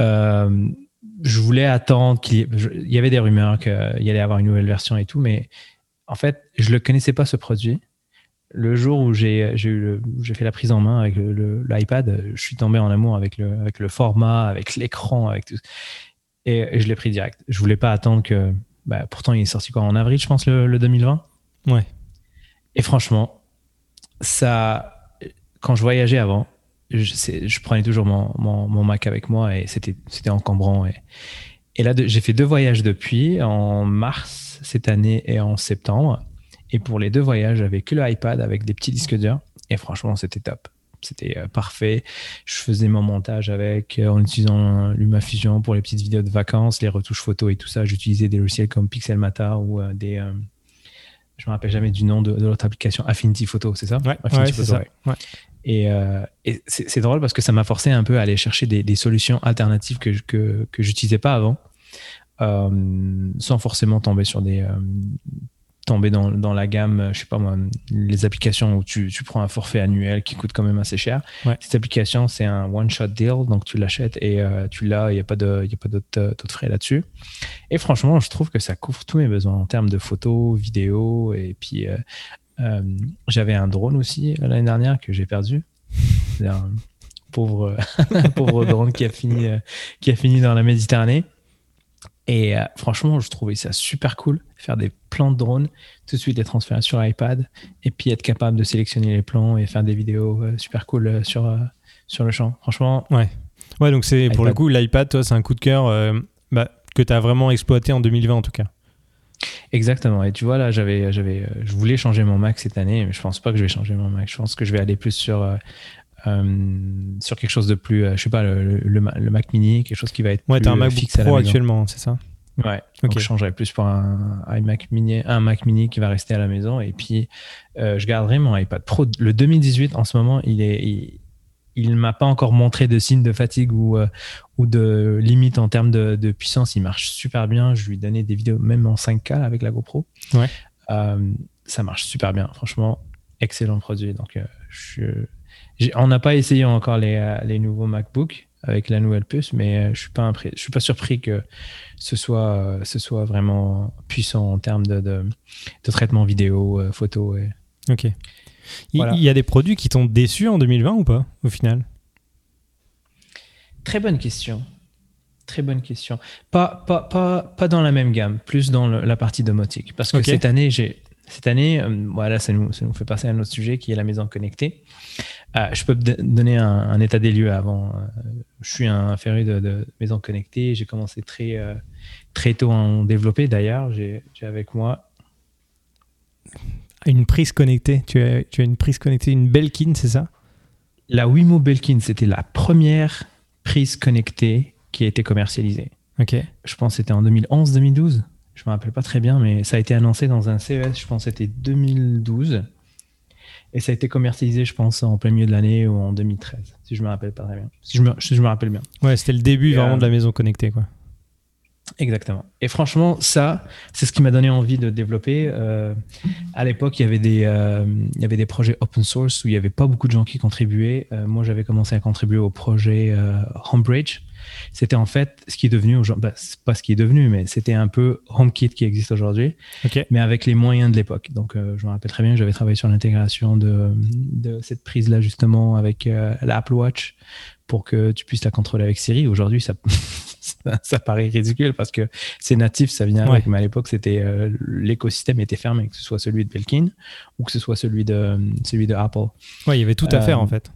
[SPEAKER 2] Euh, je voulais attendre qu'il y, y avait des rumeurs qu'il y allait avoir une nouvelle version et tout, mais en fait, je le connaissais pas ce produit. Le jour où j'ai j'ai fait la prise en main avec l'iPad, je suis tombé en amour avec le, avec le format, avec l'écran, avec tout. Et, je l'ai pris direct. Je voulais pas attendre que. Bah, pourtant, il est sorti quoi en avril, je pense, le, le 2020.
[SPEAKER 1] Ouais.
[SPEAKER 2] Et franchement, ça, quand je voyageais avant, je, je, prenais toujours mon, mon, Mac avec moi et c'était, c'était encombrant. Et, et là, j'ai fait deux voyages depuis, en mars cette année et en septembre. Et pour les deux voyages, j'avais que le iPad avec des petits disques durs. Et franchement, c'était top. C'était euh, parfait. Je faisais mon montage avec, euh, en utilisant LumaFusion pour les petites vidéos de vacances, les retouches photos et tout ça. J'utilisais des logiciels comme Pixelmator ou euh, des. je me rappelle jamais du nom de, de l'autre application, Affinity Photo, c'est ça?
[SPEAKER 1] Ouais, Affinity Photo,
[SPEAKER 2] ça. Ouais. Et, euh, c'est drôle parce que ça m'a forcé un peu à aller chercher des, solutions alternatives que, que, que j'utilisais pas avant, euh, sans forcément tomber sur des. Euh, tomber dans, dans, la gamme, je sais pas moi, les applications où tu, tu, prends un forfait annuel qui coûte quand même assez cher. Cette application, c'est un one-shot deal, donc tu l'achètes et tu l'as, il n'y a pas d'autres frais là-dessus. Et franchement, je trouve que ça couvre tous mes besoins en termes de photos, vidéos et puis euh, j'avais un drone aussi l'année dernière que j'ai perdu. Un pauvre, pauvre drone qui a, fini, euh, qui a fini dans la Méditerranée. Et euh, franchement, je trouvais ça super cool, faire des plans de drone, tout de suite les transférer sur iPad, et puis être capable de sélectionner les plans et faire des vidéos super cool sur, sur le champ. Franchement.
[SPEAKER 1] Ouais. Ouais, donc c'est pour le coup, l'iPad, toi, c'est un coup de cœur bah, que tu as vraiment exploité en 2020 en tout cas.
[SPEAKER 2] Exactement. Et tu vois, là, j'avais, j'avais, euh, je voulais changer mon Mac cette année, mais je pense pas que je vais changer mon Mac. Je pense que je vais aller plus sur, euh, euh sur quelque chose de plus, euh, je sais pas, le, le, Mac mini, quelque chose qui va être
[SPEAKER 1] ouais, plus un Mac fixe Pro actuellement, c'est ça?
[SPEAKER 2] Ouais. Donc je changerai plus pour un iMac mini, un Mac mini qui va rester à la maison. Et puis, je garderai mon iPad Pro. Le 2018, en ce moment, il est, il m'a pas encore montré de signe de fatigue ou, euh, ou de limite en termes de, puissance. Il marche super bien. Je lui ai donné des vidéos même en 5K avec la GoPro.
[SPEAKER 1] Ouais.
[SPEAKER 2] Euh, ça marche super bien. Franchement, excellent produit. Donc, euh, je, on n'a pas essayé encore les, les, nouveaux MacBook avec la nouvelle puce, mais je suis pas je suis pas surpris que ce soit, ce soit vraiment puissant en termes de, de, traitement vidéo, photo. Et...
[SPEAKER 1] Ok. Il y a des produits qui t'ont déçu en 2020 ou pas, au final?
[SPEAKER 2] Très bonne question. Très bonne question. Pas, pas, pas, pas dans la même gamme, plus dans la partie domotique. Parce que cette année, j'ai. Cette année, euh, voilà, ça nous, ça nous, fait passer à un autre sujet qui est la maison connectée. Euh, je peux donner un, état des lieux avant. Euh, je suis un féru de, de maison connectée. J'ai commencé très, très tôt à en développer. D'ailleurs, j'ai avec moi
[SPEAKER 1] une prise connectée. Tu as, tu as une prise connectée, une Belkin, c'est ça?
[SPEAKER 2] La Wimo Belkin, c'était la première prise connectée qui a été commercialisée.
[SPEAKER 1] Ok.
[SPEAKER 2] Je pense que c'était en 2011-2012. Je me rappelle pas très bien, mais ça a été annoncé dans un CES, je pense c'était 2012. Et ça a été commercialisé, je pense, en plein milieu de l'année ou en 2013, si je me rappelle pas très bien. Si je me, je me rappelle bien.
[SPEAKER 1] Ouais, c'était le début vraiment de la maison connectée, quoi.
[SPEAKER 2] Exactement. Et franchement, ça, c'est ce qui m'a donné envie de développer. Euh, à l'époque, il y avait des, euh, il y avait des projets open source où il y avait pas beaucoup de gens qui contribuaient. Euh, moi, j'avais commencé à contribuer au projet Homebridge. C'était en fait ce qui est devenu aujourd'hui, bah, pas ce qui est devenu, mais c'était un peu HomeKit qui existe aujourd'hui, mais avec les moyens de l'époque. Donc, je me rappelle très bien, j'avais travaillé sur l'intégration de, de cette prise-là justement avec l'Apple Watch pour que tu puisses la contrôler avec Siri. Aujourd'hui, ça ça, paraît ridicule parce que c'est natif, ça vient avec, mais à l'époque, c'était euh, l'écosystème était fermé, que ce soit celui de Belkin ou que ce soit celui de, celui de Apple.
[SPEAKER 1] Ouais, il y avait tout à faire en euh, fait.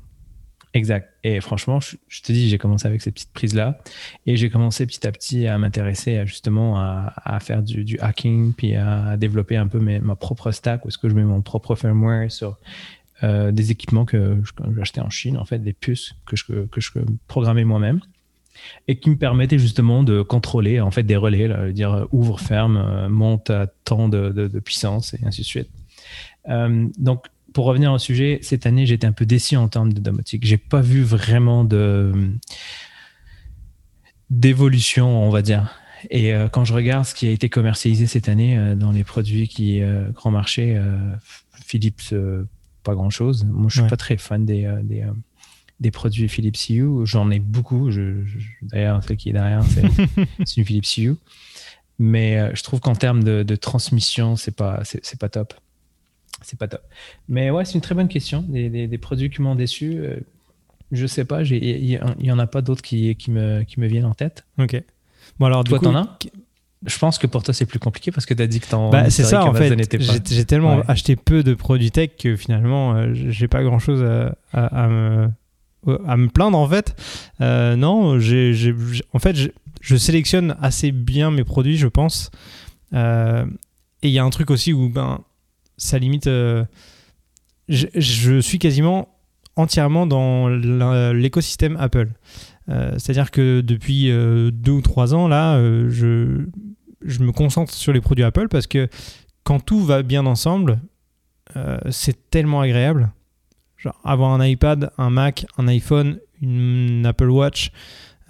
[SPEAKER 2] Exact. Et franchement, je, te dis, j'ai commencé avec ces petites prises-là et j'ai commencé petit à petit à m'intéresser justement à, faire du, hacking puis à développer un peu ma propre stack où est-ce que je mets mon propre firmware sur euh, des équipements que j'achetais en Chine, en fait, des puces que je, que je programmais moi-même et qui me permettait justement de contrôler en fait des relais, là, dire ouvre, ferme, euh, monte à tant de, de, puissance et ainsi de suite. Euh, donc pour revenir au sujet, cette année j'étais un peu déçu en termes de domotique. J'ai pas vu vraiment de d'évolution, on va dire. Et quand je regarde ce qui a été commercialisé cette année dans les produits qui grand marché, Philips, pas grand chose. Moi, je suis pas très fan des, des des produits Philips Hue. J'en ai beaucoup. Je, D'ailleurs, celle qui est derrière, c'est une Philips Hue. Mais euh, je trouve qu'en termes de, transmission, c'est pas, c'est pas top. C'est pas top. Mais ouais, c'est une très bonne question. Des, produits qui m'ont déçu, euh, je sais pas. Il y, en a pas d'autres qui, qui, me, qui me viennent en tête.
[SPEAKER 1] Ok. Bon, alors,
[SPEAKER 2] Toi, t'en as je pense que pour toi c'est plus compliqué parce que tu as dit que t'en
[SPEAKER 1] bah, c'est ça en fait j'ai tellement acheté peu de produits tech que finalement euh, j'ai pas grand chose à, me à me plaindre en fait. Euh, non, j'ai, en fait, je sélectionne assez bien mes produits, je pense. Euh, et il y a un truc aussi où ben, ça limite. Euh, je, suis quasiment entièrement dans l'écosystème Apple. C'est-à-dire que depuis deux ou trois ans, là, je, je me concentre sur les produits Apple parce que quand tout va bien ensemble, c'est tellement agréable. Genre avoir un iPad, un Mac, un iPhone, une Apple Watch,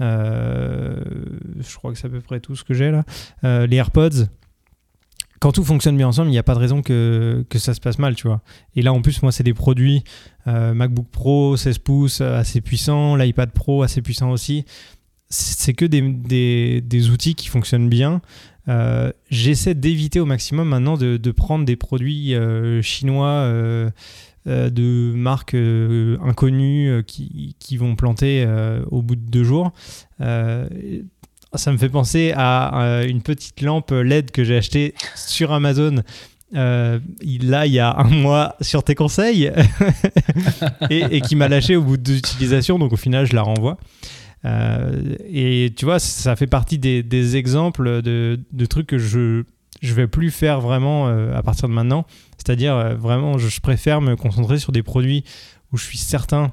[SPEAKER 1] euh, je crois que c'est à peu près tout ce que j'ai là, euh, les AirPods. Quand tout fonctionne bien ensemble, il n'y a pas de raison que, que, ça se passe mal, tu vois. Et là, en plus, moi, c'est des produits euh, MacBook Pro 16 pouces assez puissants, l'iPad Pro assez puissant aussi. C'est que des, des, des, outils qui fonctionnent bien. J'essaie d'éviter au maximum maintenant de, de prendre des produits chinois euh, de marques euh, inconnues euh, qui, qui, vont planter au bout de deux jours. Ça me fait penser à une petite lampe LED que j'ai achetée sur Amazon. là, il y a un mois sur tes conseils et, qui m'a lâché au bout d'utilisation, donc au final, je la renvoie. et tu vois, ça fait partie des, exemples de, trucs que je je vais plus faire vraiment à partir de maintenant. C'est-à-dire, euh, vraiment, je, préfère me concentrer sur des produits où je suis certain,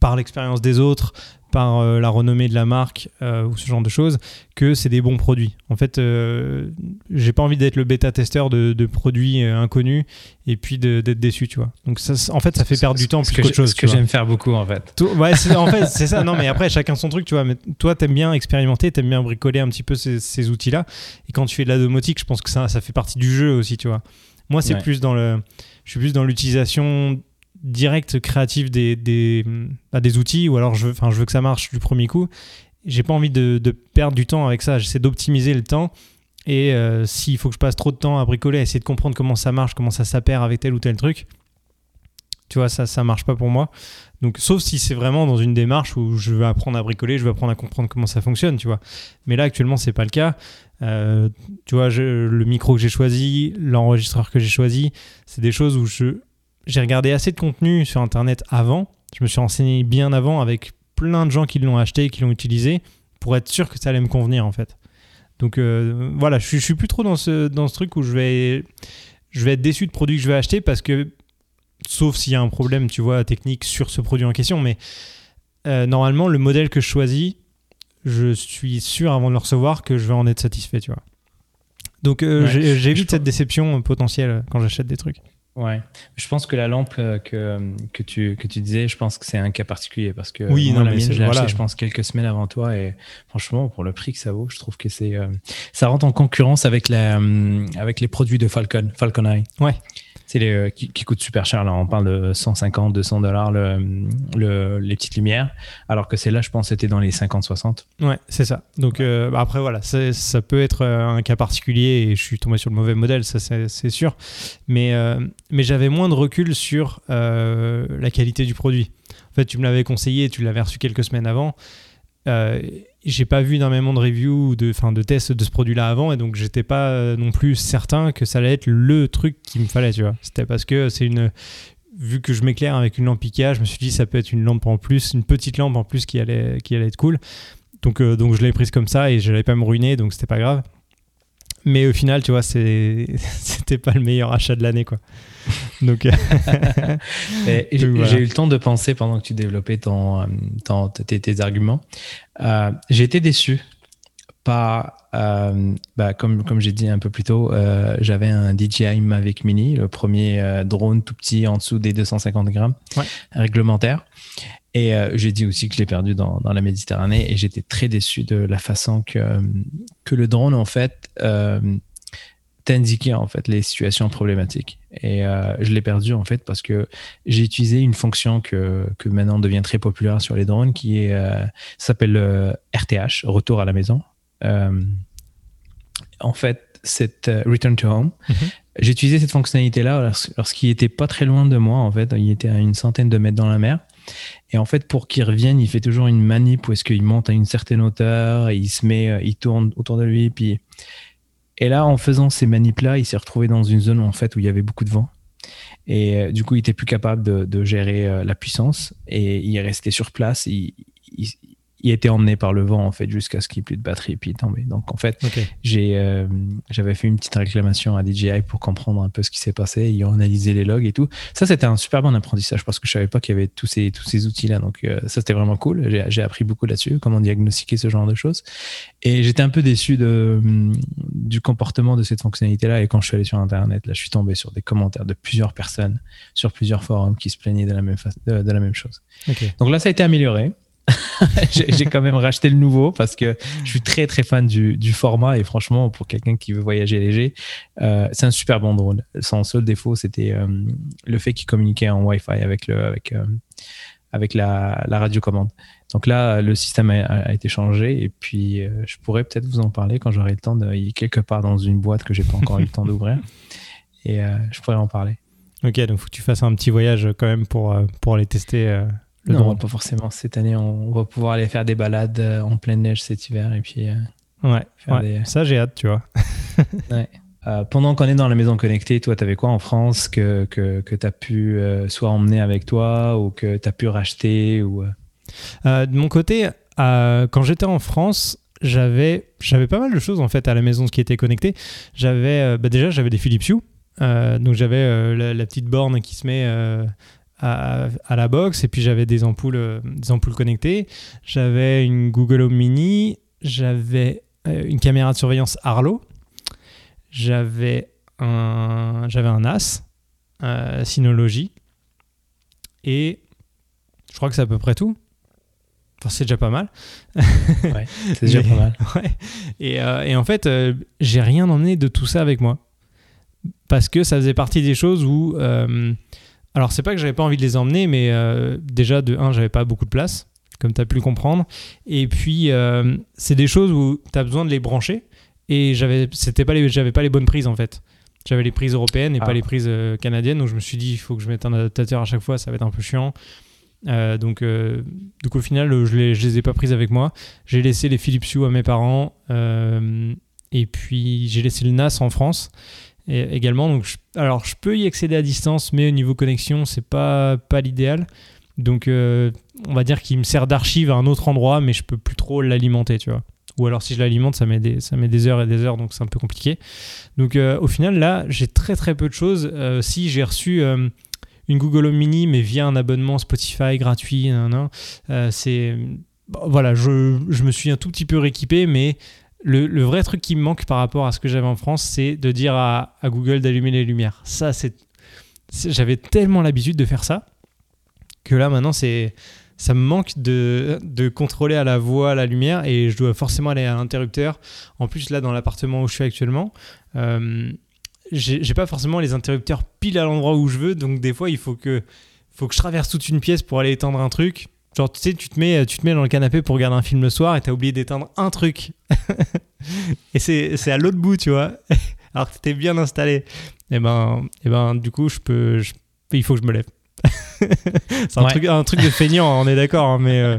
[SPEAKER 1] par l'expérience des autres, par euh, la renommée de la marque euh, ou ce genre de choses, que c'est des bons produits. En fait, euh, j'ai pas envie d'être le bêta-testeur de, produits inconnus et puis d'être déçu, tu vois. Donc, ça, en fait, ça fait perdre du temps plus qu'autre chose.
[SPEAKER 2] Ce que j'aime faire beaucoup, en fait.
[SPEAKER 1] ouais, en fait, c'est ça. Non, mais après, chacun son truc, tu vois. Mais toi, t'aimes bien expérimenter, t'aimes bien bricoler un petit peu ces, ces outils-là. Et quand tu fais de la domotique, je pense que ça, ça fait partie du jeu aussi, tu vois. Moi, c'est plus dans le, je suis plus dans l'utilisation directe, créative des, des, bah, des outils, ou alors je, veux, je veux que ça marche du premier coup. J'ai pas envie de, perdre du temps avec ça. J'essaie d'optimiser le temps. Et euh, s'il faut que je passe trop de temps à bricoler, à essayer de comprendre comment ça marche, comment ça s'appare avec tel ou tel truc, tu vois, ça, ça marche pas pour moi. Donc, sauf si c'est vraiment dans une démarche où je veux apprendre à bricoler, je veux apprendre à comprendre comment ça fonctionne, tu vois. Mais là, actuellement, c'est pas le cas. Euh, tu vois, le micro que j'ai choisi, l'enregistreur que j'ai choisi, c'est des choses où je, j'ai regardé assez de contenu sur Internet avant. Je me suis renseigné bien avant avec plein de gens qui l'ont acheté, qui l'ont utilisé, pour être sûr que ça allait me convenir en fait. Donc euh, voilà, je, je suis plus trop dans ce, dans ce truc où je vais, je vais être déçu de produits que je vais acheter parce que, sauf s'il y a un problème, tu vois, technique sur ce produit en question, mais euh, normalement, le modèle que je choisis, je suis sûr avant de le recevoir que je vais en être satisfait, tu vois. Donc j'évite cette déception potentielle quand j'achète des trucs.
[SPEAKER 2] Ouais, je pense que la lampe que, que, tu, que tu disais, je pense que c'est un cas particulier parce que
[SPEAKER 1] oui,
[SPEAKER 2] moi, la mienne, je l'ai je pense, quelques semaines avant toi et franchement, pour le prix que ça vaut, je trouve que c'est ça rentre en concurrence avec, la, avec les produits de Falcon, Falcon Eye.
[SPEAKER 1] Ouais
[SPEAKER 2] les euh, qui, qui, coûtent super cher. Là, on parle de 150, 200 dollars le, les petites lumières, alors que celle-là, je pense, c'était dans les 50-60.
[SPEAKER 1] Ouais, c'est ça. Donc euh, bah, après, voilà, ça peut être euh, un cas particulier et je suis tombé sur le mauvais modèle, ça c'est sûr. Mais, mais j'avais moins de recul sur la qualité du produit. En fait, tu me l'avais conseillé, tu l'avais reçu quelques semaines avant. Euh, j'ai pas vu énormément de reviews ou de, fin, de tests de ce produit-là avant, et donc j'étais pas euh, non plus certain que ça allait être le truc qu'il me fallait, tu vois. C'était parce que c'est une. Vu que je m'éclaire avec une lampe Ikea, je me suis dit ça peut être une lampe en plus, une petite lampe en plus qui allait, qui allait être cool. Donc, euh, donc je l'ai prise comme ça et je l'avais pas me ruiner, donc c'était pas grave. Mais au final, tu vois, c'était pas le meilleur achat de l'année, quoi. Donc,
[SPEAKER 2] euh, j'ai eu le temps de penser pendant que tu développais ton, ton tes, arguments. Euh, j'ai été déçu par, euh, bah, comme, comme j'ai dit un peu plus tôt, j'avais un DJI Mavic Mini, le premier drone tout petit en dessous des 250 grammes réglementaire. Et j'ai dit aussi que je l'ai perdu dans, dans, la Méditerranée et j'étais très déçu de la façon que, que le drone, en fait, t'indiquer en fait les situations problématiques. Et euh, je l'ai perdu en fait parce que j'ai utilisé une fonction que, que maintenant devient très populaire sur les drones qui est euh, s'appelle RTH, retour à la maison. Euh, en fait, c'est Return to Home. Mhm. J'ai utilisé cette fonctionnalité-là lorsqu'il était pas très loin de moi. En fait, il était à une centaine de mètres dans la mer. Et en fait, pour qu'il revienne, il fait toujours une manip où est-ce qu'il monte à une certaine hauteur, et il se met, il tourne autour de lui, puis et là, en faisant ces manips-là, il s'est retrouvé dans une zone en fait où il y avait beaucoup de vent. Et euh, du coup, il était plus capable de, gérer euh, la puissance et il est resté sur place. Était emmené par le vent en fait jusqu'à ce qu'il n'y ait plus de batterie et puis il est tombé. Donc en fait, j'ai euh, j'avais fait une petite réclamation à DJI pour comprendre un peu ce qui s'est passé. Ils ont analysé les logs et tout. Ça c'était un super bon apprentissage parce que je savais pas qu'il y avait tous ces tous ces outils là. Donc euh, ça c'était vraiment cool. J'ai appris beaucoup là-dessus, comment diagnostiquer ce genre de choses. Et j'étais un peu déçu de du comportement de cette fonctionnalité là. Et quand je suis allé sur internet, là, je suis tombé sur des commentaires de plusieurs personnes sur plusieurs forums qui se plaignaient de la même de, de la même chose. Donc là ça a été amélioré. j'ai quand même racheté le nouveau parce que je suis très très fan du, du format et franchement pour quelqu'un qui veut voyager léger, euh, c'est un super bon drone. Son seul défaut c'était euh, le fait qu'il communiquait en Wi-Fi avec le avec euh, avec la, la radiocommande. Donc là, le système a, été changé et puis je pourrais peut-être vous en parler quand j'aurai le temps de. Quelque part dans une boîte que j'ai pas encore eu le temps d'ouvrir et je pourrais en parler.
[SPEAKER 1] Ok, donc faut que tu fasses un petit voyage quand même pour, pour aller tester
[SPEAKER 2] non, pas forcément. Cette année, on va pouvoir aller faire des balades euh, en pleine neige cet hiver et puis. Euh,
[SPEAKER 1] ouais, ça j'ai hâte, tu vois.
[SPEAKER 2] Euh, pendant qu'on est dans la maison connectée, toi, tu avais quoi en France que, que, que tu as pu soit emmener avec toi ou que tu as pu racheter ou,
[SPEAKER 1] De mon côté, quand j'étais en France, j'avais j'avais pas mal de choses en fait à la maison qui étaient connectées. J'avais bah, déjà j'avais des Philips Hue, donc j'avais la, la, petite borne qui se met à, la box et puis j'avais des ampoules, euh, des ampoules connectées. J'avais une Google Home Mini, j'avais euh, une caméra de surveillance Arlo, j'avais un, j'avais un NAS, euh, Synology et je crois que c'est à peu près tout. Enfin, c'est déjà pas mal.
[SPEAKER 2] ouais, c'est déjà pas mal.
[SPEAKER 1] Ouais. Et, et, en fait, j'ai rien emmené de tout ça avec moi. Parce que ça faisait partie des choses où alors, c'est pas que j'avais pas envie de les emmener, mais euh, déjà, de un, j'avais pas beaucoup de place, comme tu as pu le comprendre. Et puis, euh, c'est des choses où tu as besoin de les brancher. Et j'avais, c'était pas les, pas les bonnes prises en fait. J'avais les prises européennes et pas ah. les prises euh, canadiennes. Donc, je me suis dit, il faut que je mette un adaptateur à chaque fois, ça va être un peu chiant. donc, donc, au final, je les, je les ai pas prises avec moi. J'ai laissé les Philips Hue à mes parents. et puis, j'ai laissé le NAS en France également. Donc, alors, je peux y accéder à distance, mais au niveau connexion, c'est pas, pas l'idéal. Donc, euh, on va dire qu'il me sert d'archive à un autre endroit, mais je peux plus trop l'alimenter, tu vois. Ou alors, si je l'alimente, ça, met des, ça met des heures et des heures, donc c'est un peu compliqué. Donc, euh, au final, là, j'ai très très peu de choses. Euh, si j'ai reçu une Google Home Mini, mais via un abonnement Spotify gratuit, c'est. voilà, je, je, me suis un tout petit peu rééquipé, mais le, vrai truc qui me manque par rapport à ce que j'avais en France, c'est de dire à, Google d'allumer les lumières. Ça, c'est, j'avais tellement l'habitude de faire ça que là maintenant, ça me manque de, de, contrôler à la voix la lumière et je dois forcément aller à l'interrupteur. En plus, là, dans l'appartement où je suis actuellement, euh, j'ai pas forcément les interrupteurs pile à l'endroit où je veux, donc des fois, il faut que, faut que je traverse toute une pièce pour aller étendre un truc. Genre, tu sais, tu te, mets, tu te mets dans le canapé pour regarder un film le soir et t'as oublié d'éteindre un truc. et c'est à l'autre bout, tu vois. Alors que t'es bien installé. Et eh ben, et eh ben, du coup, je peux, il faut que je me lève. c'est un, truc, un truc de feignant, on est d'accord, hein, mais, euh,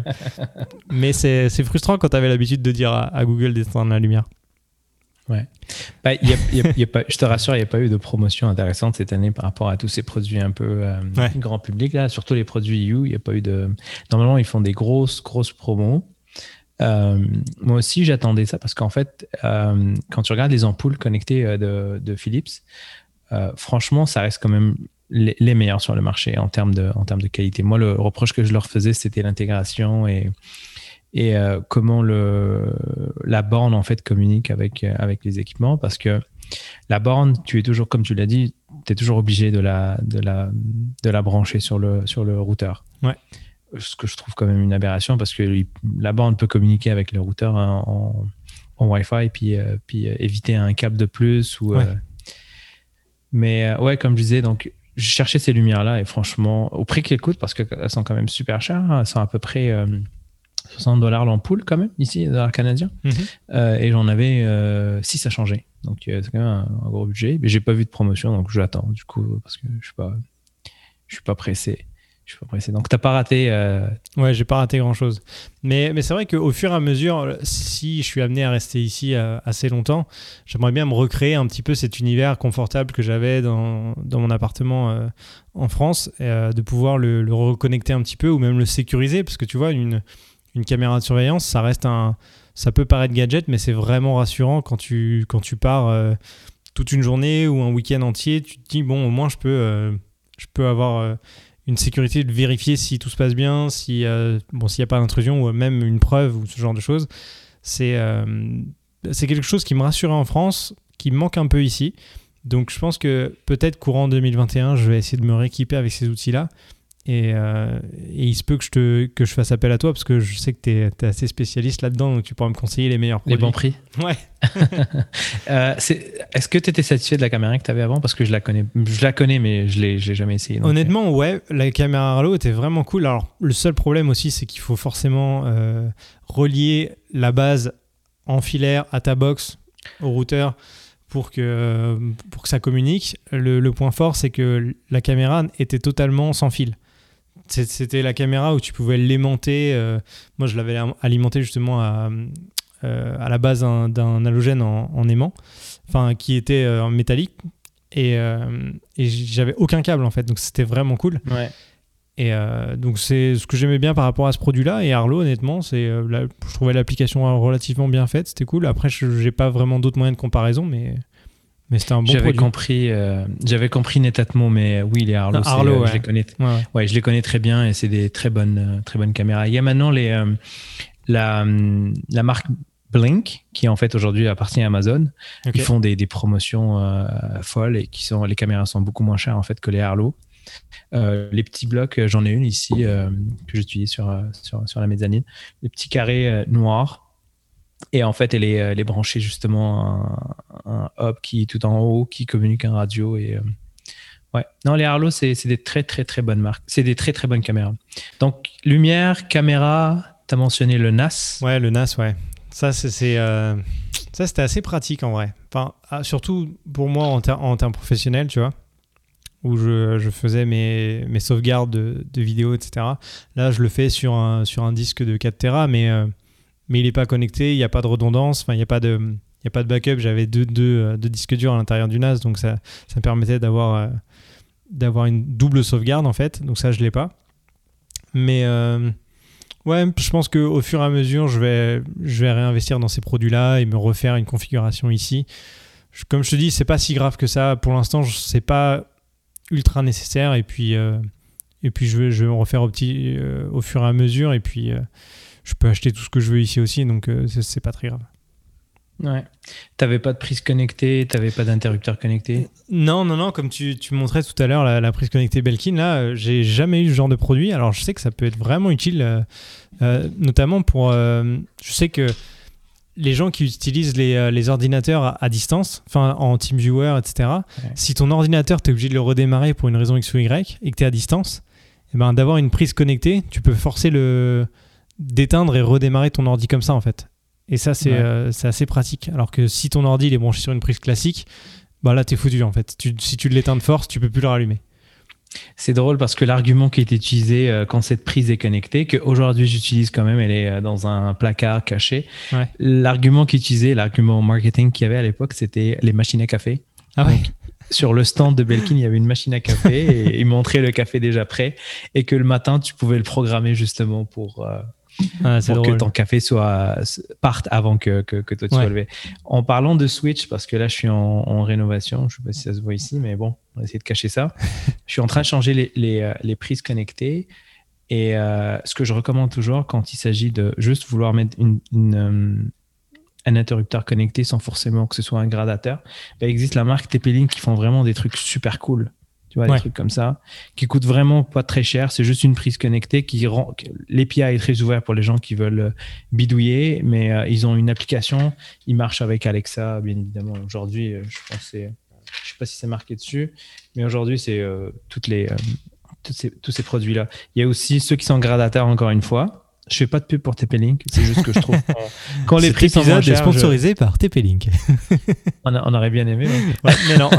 [SPEAKER 1] mais c'est frustrant quand t'avais l'habitude de dire à, à Google d'éteindre la lumière.
[SPEAKER 2] Ouais. Bah, y a, pas, je te rassure, il n'y a pas eu de promotion intéressante cette année par rapport à tous ces produits un peu euh, grand public, là, surtout les produits EU. Il n'y a pas eu de. Normalement, ils font des grosses, grosses promos. Euh, moi aussi, j'attendais ça parce qu'en fait, euh, quand tu regardes les ampoules connectées de, de Philips, franchement, ça reste quand même les, les, meilleurs sur le marché en termes de, en termes de qualité. Moi, le reproche que je leur faisais, c'était l'intégration et et euh, comment le, la borne en fait communique avec, euh, avec les équipements parce que la borne, tu es toujours, comme tu l'as dit, tu es toujours obligé de la, de, la, de la brancher sur le, sur le routeur.
[SPEAKER 1] Ouais.
[SPEAKER 2] Ce que je trouve quand même une aberration parce que la borne peut communiquer avec le routeur en, en, Wi-Fi et puis, euh, puis éviter un câble de plus. Ou, mais ouais, comme je disais, donc je cherchais ces lumières-là et franchement, au prix qu'elles coûtent, parce qu'elles sont quand même super chères, hein, elles sont à peu près 60 dollars l'ampoule quand même, ici, dollars canadiens. Mhm. Euh, et j'en avais 6 euh, à changer. Donc euh, c'est quand même un, gros budget. Mais j'ai pas vu de promotion, donc j'attends du coup, parce que je suis pas, je suis pas pressé. Je suis pas pressé. Donc t'as pas raté.
[SPEAKER 1] Ouais, j'ai pas raté grand chose. Mais, mais c'est vrai qu'au fur et à mesure, si je suis amené à rester ici assez longtemps, j'aimerais bien me recréer un petit peu cet univers confortable que j'avais dans, dans, mon appartement en France, de pouvoir le, le reconnecter un petit peu ou même le sécuriser, parce que tu vois, une une caméra de surveillance, ça reste un, ça peut paraître gadget, mais c'est vraiment rassurant quand tu, quand tu pars euh, toute une journée ou un week-end entier. Tu te dis bon, au moins je peux, euh, je peux avoir euh, une sécurité de vérifier si tout se passe bien, si bon, s'il n'y a pas d'intrusion ou même une preuve ou ce genre de choses. C'est, c'est quelque chose qui me rassurait en France, qui me manque un peu ici. Donc je pense que peut-être courant 2021, je vais essayer de me rééquiper avec ces outils-là. Euh, et, il se peut que je, te, que je fasse appel à toi parce que je sais que tu es, assez spécialiste là-dedans, donc tu pourras me conseiller les meilleurs produits.
[SPEAKER 2] Les bons prix
[SPEAKER 1] Ouais.
[SPEAKER 2] euh, Est-ce que tu étais satisfait de la caméra que tu avais avant? Parce que je la connais, je la connais mais je ne l'ai jamais essayé.
[SPEAKER 1] Honnêtement, ouais, la caméra Arlo était vraiment cool. Alors, le seul problème aussi, c'est qu'il faut forcément euh, relier la base en filaire à ta box, au routeur pour que, pour que ça communique. Le, le point fort, c'est que la caméra était totalement sans fil. C'était la caméra où tu pouvais l'aimanter. Euh, moi, je l'avais alimenté justement à, euh, à la base d'un halogène en, aimant, enfin qui était euh, en métallique. Et, et j'avais aucun câble en fait, donc c'était vraiment cool.
[SPEAKER 2] Ouais.
[SPEAKER 1] Et donc c'est ce que j'aimais bien par rapport à ce produit-là. Et Arlo, honnêtement, c'est, je trouvais l'application relativement bien faite, c'était cool. Après, je n'ai pas vraiment d'autres moyens de comparaison, mais mais c'était un bon
[SPEAKER 2] j'avais compris, euh, j'avais compris nettement, mais oui, les Arlo,
[SPEAKER 1] ah, Arlo
[SPEAKER 2] euh, je les connais, ouais, je les connais très bien et c'est des très bonnes, euh, très bonnes caméras. Il y a maintenant les, la, la marque Blink, qui en fait aujourd'hui appartient à Amazon. Ils font des, des promotions folles et qui sont, les caméras sont beaucoup moins chères en fait que les Arlo. les petits blocs, j'en ai une ici que j'utilise sur, sur, sur la mezzanine. Les petits carrés noirs et en fait, elle est, branchée justement à un, hub qui est tout en haut, qui communique en radio. Et, euh, ouais. Non, les Arlo, c'est des très, très, très bonnes marques. C'est des très, très bonnes caméras. Donc, lumière, caméra, tu as mentionné le NAS.
[SPEAKER 1] Ouais, le NAS, ouais. Ça, c'est. Euh, c'était assez pratique en vrai. Enfin, ah, surtout pour moi en, en termes professionnels, tu vois où je, je, faisais mes, mes sauvegardes de, de, vidéos, etc. Là, je le fais sur un, sur un disque de 4 Tera, mais euh, mais il n'est pas connecté, il n'y a pas de redondance, il n'y a pas de. A pas de backup, j'avais deux, deux, euh, deux, disques durs à l'intérieur du NAS, donc ça, ça me permettait d'avoir euh, d'avoir une double sauvegarde en fait, donc ça je l'ai pas. Mais euh, ouais, je pense qu'au fur et à mesure, je vais, je vais réinvestir dans ces produits-là et me refaire une configuration ici. comme je te dis, c'est pas si grave que ça. Pour l'instant, c'est pas ultra nécessaire et puis, et puis je, vais, je vais me refaire au, petit, au fur et à mesure et puis je peux acheter tout ce que je veux ici aussi, donc euh, c'est pas très grave.
[SPEAKER 2] Ouais. T'avais pas de prise connectée, t'avais pas d'interrupteur connecté?
[SPEAKER 1] Non, non, non. Comme tu, tu montrais tout à l'heure la, prise connectée Belkin, là, euh, j'ai jamais eu ce genre de produit. Alors, je sais que ça peut être vraiment utile, euh, euh, notamment pour. je sais que les gens qui utilisent les, les ordinateurs à, distance, enfin en TeamViewer, etc. Si ton ordinateur, tu es obligé de le redémarrer pour une raison X ou Y et que tu es à distance, eh ben, d'avoir une prise connectée, tu peux forcer le d'éteindre et redémarrer ton ordi comme ça en fait. Et ça, euh, c'est assez pratique. Alors que si ton ordi il est branché sur une prise classique, bah là, t'es foutu en fait. si tu l'éteins de force, tu peux plus le rallumer.
[SPEAKER 2] C'est drôle parce que l'argument qui est utilisé euh, quand cette prise est connectée, qu'aujourd'hui j'utilise quand même, elle est euh, dans un placard caché. L'argument qui est utilisé, l'argument marketing qu'il y avait à l'époque, c'était les machines à café.
[SPEAKER 1] Ah ouais.
[SPEAKER 2] sur le stand de Belkin, il y avait une machine à café et ils montraient le café déjà prêt et que le matin, tu pouvais le programmer justement pour,
[SPEAKER 1] ah,
[SPEAKER 2] pour que ton café soit parte avant que, que, que toi tu sois levé. En parlant de Switch, parce que là je suis en, rénovation, je sais pas si ça se voit ici, mais bon, on va essayer de cacher ça. je suis en train de changer les, les, euh, les prises connectées. Et euh, ce que je recommande toujours quand il s'agit de juste vouloir mettre une, euh, un interrupteur connecté sans forcément que ce soit un gradateur, ben, il existe la marque TP-Link qui font vraiment des trucs super cool tu vois, des trucs comme ça, qui coûtent vraiment pas très cher. C'est juste une prise connectée qui rend. L'API est très ouvert pour les gens qui veulent euh, bidouiller, mais euh, ils ont une application. Ils marchent avec Alexa, bien évidemment. Aujourd'hui, euh, je pense c'est. Je sais pas si c'est marqué dessus, mais aujourd'hui, c'est toutes les. Ces, tous ces produits-là. Il y a aussi ceux qui sont gradataires, encore une fois. Je fais pas de pub pour TP-Link, c'est juste que je trouve
[SPEAKER 1] quand, les prix sont moins chers, est sponsorisé par TP-Link.
[SPEAKER 2] on, on, aurait bien aimé.
[SPEAKER 1] mais non.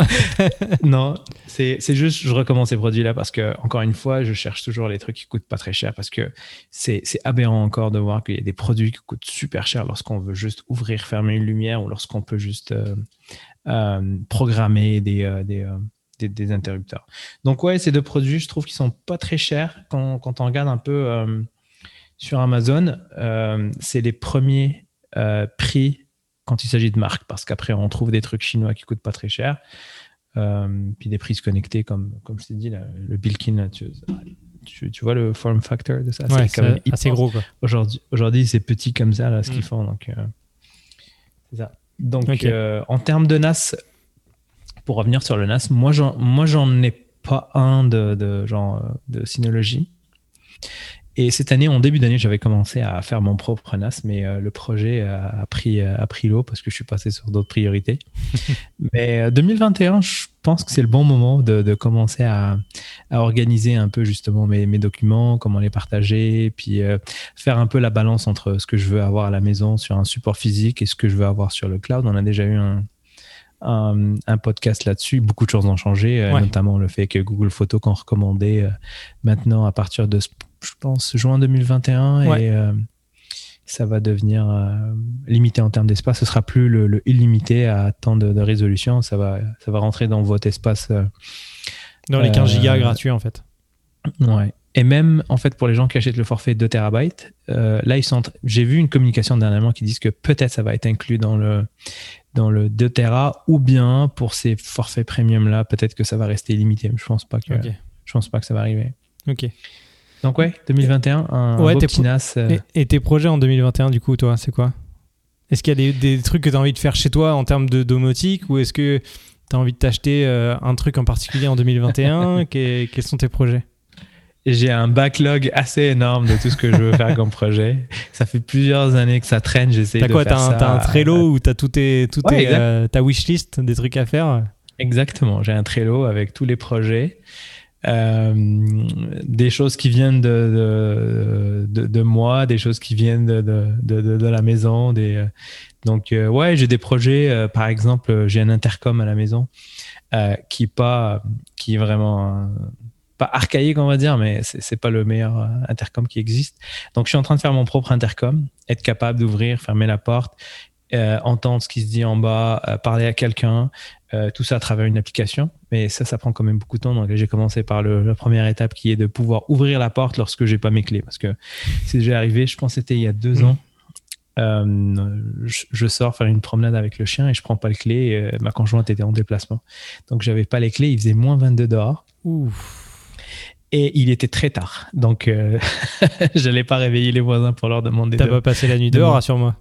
[SPEAKER 2] non, c'est juste je recommande ces produits-là parce que encore une fois, je cherche toujours les trucs qui coûtent pas très cher parce que c'est aberrant encore de voir qu'il y a des produits qui coûtent super cher lorsqu'on veut juste ouvrir, fermer une lumière ou lorsqu'on peut juste euh, euh, programmer des, euh, des des, interrupteurs. Donc ouais, ces deux produits, je trouve qu'ils sont pas très chers quand, quand on regarde un peu sur Amazon, euh, c'est les premiers euh, prix quand il s'agit de marque, parce qu'après, on trouve des trucs chinois qui coûtent pas très cher. Euh, puis des prises connectées, comme, comme je t'ai dit, le Bilkin, tu, vois le form factor de ça?
[SPEAKER 1] C'est assez gros.
[SPEAKER 2] Aujourd'hui, aujourd'hui c'est petit comme ça, là, ce qu'ils mm. font. Donc, c'est ça. Donc, en termes de NAS, pour revenir sur le NAS, moi, j'en, moi, j'en ai pas un de, de genre de Synology. Et cette année, en début d'année, j'avais commencé à faire mon propre NAS, mais euh, le projet a, pris, a pris l'eau parce que je suis passé sur d'autres priorités. mais 2021, euh, je pense que c'est le bon moment de, de commencer à, à, organiser un peu justement mes, mes, documents, comment les partager, puis euh, faire un peu la balance entre ce que je veux avoir à la maison sur un support physique et ce que je veux avoir sur le cloud. On a déjà eu un, un, un, podcast là-dessus. Beaucoup de choses ont changé, notamment le fait que Google Photos, qu'on recommandait maintenant à partir de ce je pense, juin 2021 et euh, ça va devenir euh, limité en termes d'espace. Ce sera plus le, illimité à tant de, résolution. Ça va, ça va rentrer dans votre espace. Euh,
[SPEAKER 1] dans les 15 gigas gratuits en fait.
[SPEAKER 2] Ouais. Et même en fait pour les gens qui achètent le forfait 2 terabytes, là ils sont. J'ai vu une communication dernièrement qui disent que peut-être ça va être inclus dans le dans le 2 Tera ou bien pour ces forfaits premium là, peut-être que ça va rester limité. Je pense pas que je pense pas que ça va arriver.
[SPEAKER 1] Ok.
[SPEAKER 2] Donc ouais, 2021, un beau petit NAS.
[SPEAKER 1] Euh. Et, tes projets en 2021, du coup, toi, c'est quoi? Est-ce qu'il y a des, trucs que tu as envie de faire chez toi en termes de domotique ou est-ce que tu as envie de t'acheter euh, un truc en particulier en 2021 Quels sont tes projets?
[SPEAKER 2] J'ai un backlog assez énorme de tout ce que je veux faire comme projet. Ça fait plusieurs années que ça traîne, j'essaie de quoi, faire
[SPEAKER 1] ça. T'as un Trello où t'as tout, tes, tout euh, ta wishlist des trucs à faire?
[SPEAKER 2] Exactement, j'ai un Trello avec tous les projets. Euh, des choses qui viennent de, de, moi, des choses qui viennent de, la maison. Des, euh, donc, euh, ouais, j'ai des projets. par exemple, j'ai un intercom à la maison qui, pas, qui vraiment pas archaïque, on va dire, mais c'est pas le meilleur intercom qui existe. Donc, je suis en train de faire mon propre intercom, être capable d'ouvrir, fermer la porte, entendre ce qui se dit en bas, parler à quelqu'un, euh, tout ça à travers une application. Mais ça, ça prend quand même beaucoup de temps. Donc, j'ai commencé par la première étape qui est de pouvoir ouvrir la porte lorsque j'ai pas mes clés. Parce que c'est déjà arrivé, je pense que c'était il y a deux mmh. ans. Euh, je, sors faire une promenade avec le chien et je prends pas les clés. ma conjointe était en déplacement. Donc, j'avais pas les clés. Il faisait moins 22 dehors. Et il était très tard. Donc, euh, je n'allais pas réveiller les voisins pour leur demander.
[SPEAKER 1] T'as pas passé la nuit dehors, rassure-moi.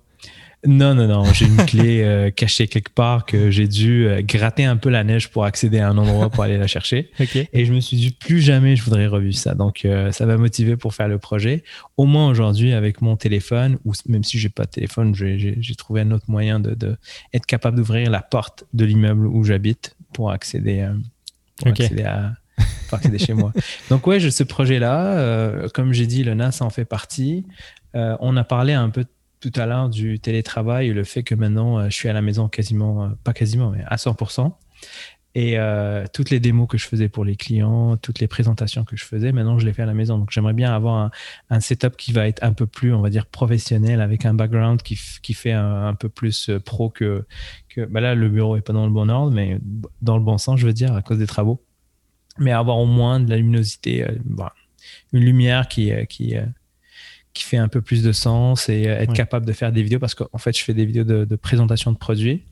[SPEAKER 2] Non, non, non. J'ai une clé euh, cachée quelque part que j'ai dû euh, gratter un peu la neige pour accéder à un endroit pour aller la chercher. Et je me suis dit, plus jamais je voudrais revivre ça. Donc, euh, ça va motiver pour faire le projet. Au moins aujourd'hui, avec mon téléphone, ou même si j'ai pas de téléphone, j'ai trouvé un autre moyen de, de être capable d'ouvrir la porte de l'immeuble où j'habite pour accéder, pour accéder à, pour accéder chez moi. Donc ouais, ce projet-là, comme j'ai dit, le NAS en fait partie. on a parlé un peu tout à l'heure du télétravail le fait que maintenant euh, je suis à la maison quasiment, euh, pas quasiment, mais à 100%. Et euh, toutes les démos que je faisais pour les clients, toutes les présentations que je faisais, maintenant je les fais à la maison. Donc j'aimerais bien avoir un, setup qui va être un peu plus, on va dire, professionnel, avec un background qui, qui fait un, peu plus pro que, que bah là le bureau est pas dans le bon ordre, mais dans le bon sens, je veux dire, à cause des travaux. Mais avoir au moins de la luminosité, une lumière qui, qui, qui fait un peu plus de sens et euh, être capable de faire des vidéos parce qu'en fait, je fais des vidéos de, présentation de produits,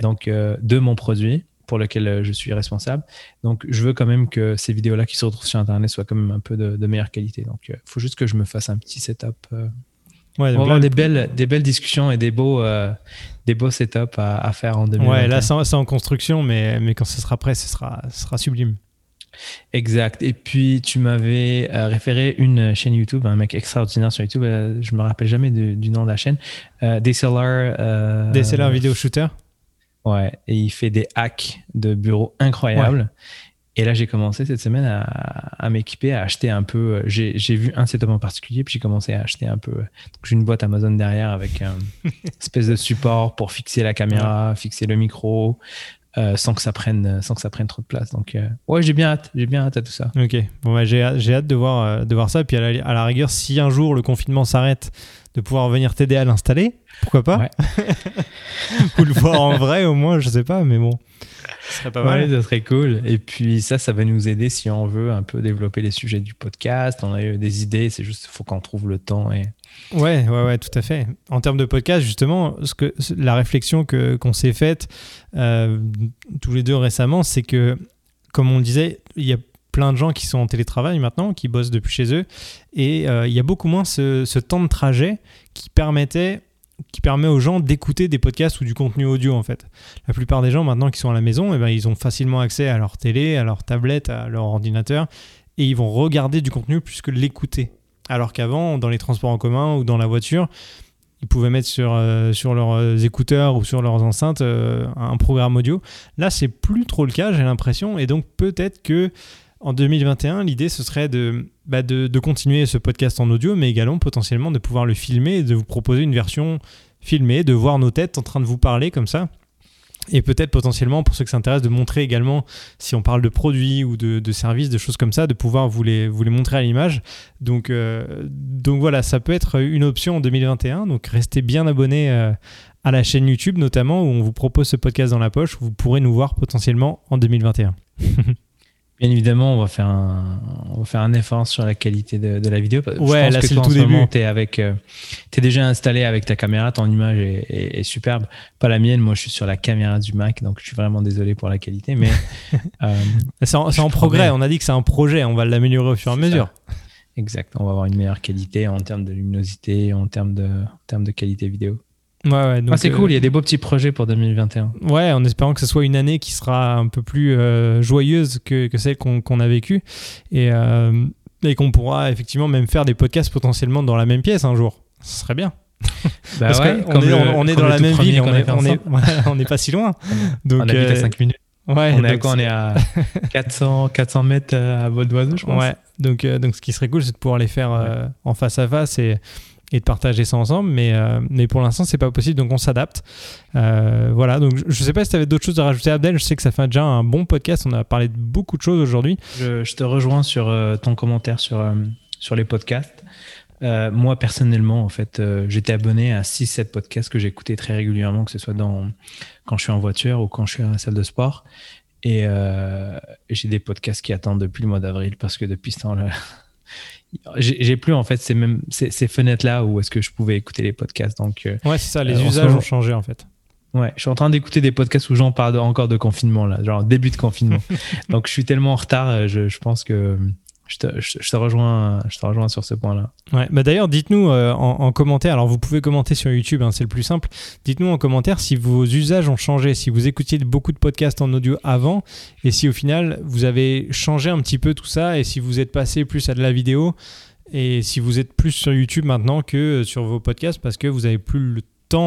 [SPEAKER 2] donc euh, de mon produit pour lequel euh, je suis responsable. Donc, je veux quand même que ces vidéos-là qui se retrouvent sur Internet soient quand même un peu de, meilleure qualité. Donc, il faut juste que je me fasse un petit setup. on va avoir des belles, des belles discussions et des beaux, des beaux setups à, faire en 2020.
[SPEAKER 1] Ouais, là, c'est en construction, mais, mais quand ce sera prêt, ce sera, ce sera sublime.
[SPEAKER 2] Exact. Et puis, tu m'avais euh, référé une chaîne YouTube, un mec extraordinaire sur YouTube. Euh, je me rappelle jamais du nom de la chaîne. Euh, DSLR. Euh,
[SPEAKER 1] DSLR Video Shooter?
[SPEAKER 2] Ouais. Et il fait des hacks de bureau incroyables. Et là, j'ai commencé cette semaine à, m'équiper, à acheter un peu. J'ai vu un setup en particulier, puis j'ai commencé à acheter un peu. J'ai une boîte Amazon derrière avec un espèce de support pour fixer la caméra, fixer le micro, euh, sans que ça prenne sans que ça prenne trop de place. Donc euh, ouais j'ai bien hâte j'ai bien hâte à tout ça.
[SPEAKER 1] Ok. Bon bah, j'ai hâte de voir euh, de voir ça. Puis à la, rigueur si un jour le confinement s'arrête de pouvoir venir t'aider à l'installer pourquoi pas? Ou le voir en vrai au moins je sais pas mais bon
[SPEAKER 2] ce serait pas mal. ça serait cool. Et puis ça, ça va nous aider si on veut un peu développer les sujets du podcast. On a eu des idées, c'est juste faut qu'on trouve le temps et
[SPEAKER 1] Ouais, ouais, ouais, tout à fait. En termes de podcast, justement, ce que, la réflexion que, qu'on s'est faite euh, tous les deux récemment, c'est que, comme on disait, il y a plein de gens qui sont en télétravail maintenant, qui bossent depuis chez eux, et euh, il y a beaucoup moins ce, temps de trajet qui permettait qui permet aux gens d'écouter des podcasts ou du contenu audio en fait. La plupart des gens maintenant qui sont à la maison, eh ben, ils ont facilement accès à leur télé, à leur tablette, à leur ordinateur, et ils vont regarder du contenu plus que l'écouter. Alors qu'avant, dans les transports en commun ou dans la voiture, ils pouvaient mettre sur, euh, sur leurs euh, écouteurs ou sur leurs enceintes euh, un programme audio. Là, c'est plus trop le cas, j'ai l'impression. Et donc, peut-être que en 2021, l'idée, ce serait de, bah, de, continuer ce podcast en audio, mais également potentiellement de pouvoir le filmer de vous proposer une version filmée, de voir nos têtes en train de vous parler comme ça et peut-être potentiellement, pour ceux qui s'intéressent, de montrer également, si on parle de produits ou de, services, de choses comme ça, de pouvoir vous les, vous les montrer à l'image. Donc, euh, donc voilà, ça peut être une option en 2021. Donc restez bien abonnés euh, à la chaîne YouTube notamment, où on vous propose ce podcast dans la poche. Où vous pourrez nous voir potentiellement en 2021.
[SPEAKER 2] Bien évidemment, on va faire un, on va faire un effort sur la qualité de, la vidéo.
[SPEAKER 1] Ouais, là, c'est le tout début.
[SPEAKER 2] Tu es, avec, euh, es déjà installé avec ta caméra, ton image est, superbe. Pas la mienne, moi, je suis sur la caméra du Mac, donc je suis vraiment désolé pour la qualité. Mais
[SPEAKER 1] euh, c'est en, progrès. On a dit que c'est un projet, on va l'améliorer au fur et à mesure.
[SPEAKER 2] Exact. On va avoir une meilleure qualité en termes de luminosité, en termes de, en termes de qualité vidéo.
[SPEAKER 1] Ouais, ouais,
[SPEAKER 2] ah, c'est cool, il y a des beaux petits projets pour 2021.
[SPEAKER 1] Ouais, en espérant que ce soit une année qui sera un peu plus euh, joyeuse que, que celle qu'on a vécue. Et, euh, et qu'on pourra effectivement même faire des podcasts potentiellement dans la même pièce un jour. Ce serait bien.
[SPEAKER 2] Bah Parce ouais,
[SPEAKER 1] qu'on est, on, est dans la même ville, on est, on, est, on est pas si loin.
[SPEAKER 2] Donc, on habite à 5 minutes. Ouais, on, est à quoi On est à 400, 400 mètres à vol d'oiseau, je pense.
[SPEAKER 1] Ouais, donc, donc ce qui serait cool, c'est de pouvoir les faire en face à face et et de partager ça ensemble. Mais, euh, mais pour l'instant, c'est pas possible, donc on s'adapte. Euh, voilà, donc je sais pas si tu avais d'autres choses à rajouter, Abdel. Je sais que ça fait déjà un bon podcast. On a parlé de beaucoup de choses aujourd'hui.
[SPEAKER 2] Je, te rejoins sur euh, ton commentaire sur, sur les podcasts. moi, personnellement, en fait, j'étais abonné à 6-7 podcasts que j'écoutais très régulièrement, que ce soit dans, quand je suis en voiture ou quand je suis à la salle de sport. Et j'ai des podcasts qui attendent depuis le mois d'avril parce que depuis ce temps-là, j'ai plus en fait ces mêmes ces, fenêtres là où est-ce que je pouvais écouter les podcasts. Donc
[SPEAKER 1] euh, ouais c'est ça les euh, usages ont changé en fait.
[SPEAKER 2] Ouais je suis en train d'écouter des podcasts où j'en parle encore de confinement là genre début de confinement. Donc je suis tellement en retard euh, je, je pense que je te, rejoins, je te rejoins sur ce point-là.
[SPEAKER 1] Ouais, bah d'ailleurs, dites-nous euh, en, commentaire, alors vous pouvez commenter sur YouTube, hein, c'est le plus simple. Dites-nous en commentaire si vos usages ont changé, si vous écoutiez beaucoup de podcasts en audio avant, et si au final vous avez changé un petit peu tout ça, et si vous êtes passé plus à de la vidéo, et si vous êtes plus sur YouTube maintenant que sur vos podcasts, parce que vous avez plus le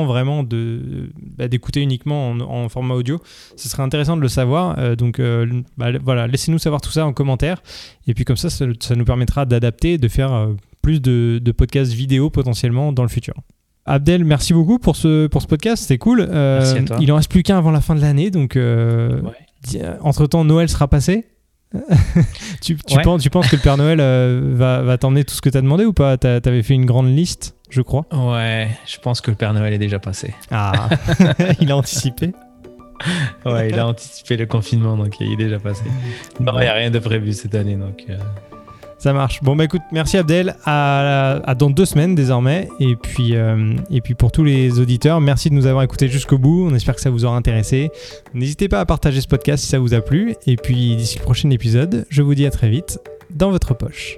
[SPEAKER 1] vraiment de bah, d'écouter uniquement en, format audio. Ce serait intéressant de le savoir. Euh, donc euh, bah, voilà, laissez-nous savoir tout ça en commentaire. Et puis comme ça, ça, nous permettra d'adapter, de faire euh, plus de, podcasts vidéo potentiellement dans le futur. Abdel, merci beaucoup pour ce, pour ce podcast, c'était cool. Il en reste plus qu'un avant la fin de l'année, donc entre-temps, Noël sera passé tu, penses, tu penses que le Père Noël va, va t'emmener tout ce que tu as demandé ou pas? T'avais fait une grande liste? Je crois.
[SPEAKER 2] Ouais, je pense que le Père Noël est déjà passé.
[SPEAKER 1] Ah, il a anticipé
[SPEAKER 2] Ouais, il a anticipé le confinement, donc il est déjà passé. Non, il n'y a rien de prévu cette année, donc... Euh.
[SPEAKER 1] Ça marche. Bon, bah écoute, merci Abdel. À, dans deux semaines désormais. Et puis, euh, et puis pour tous les auditeurs, merci de nous avoir écoutés jusqu'au bout. On espère que ça vous aura intéressé. N'hésitez pas à partager ce podcast si ça vous a plu. Et puis d'ici le prochain épisode, je vous dis à très vite dans votre poche.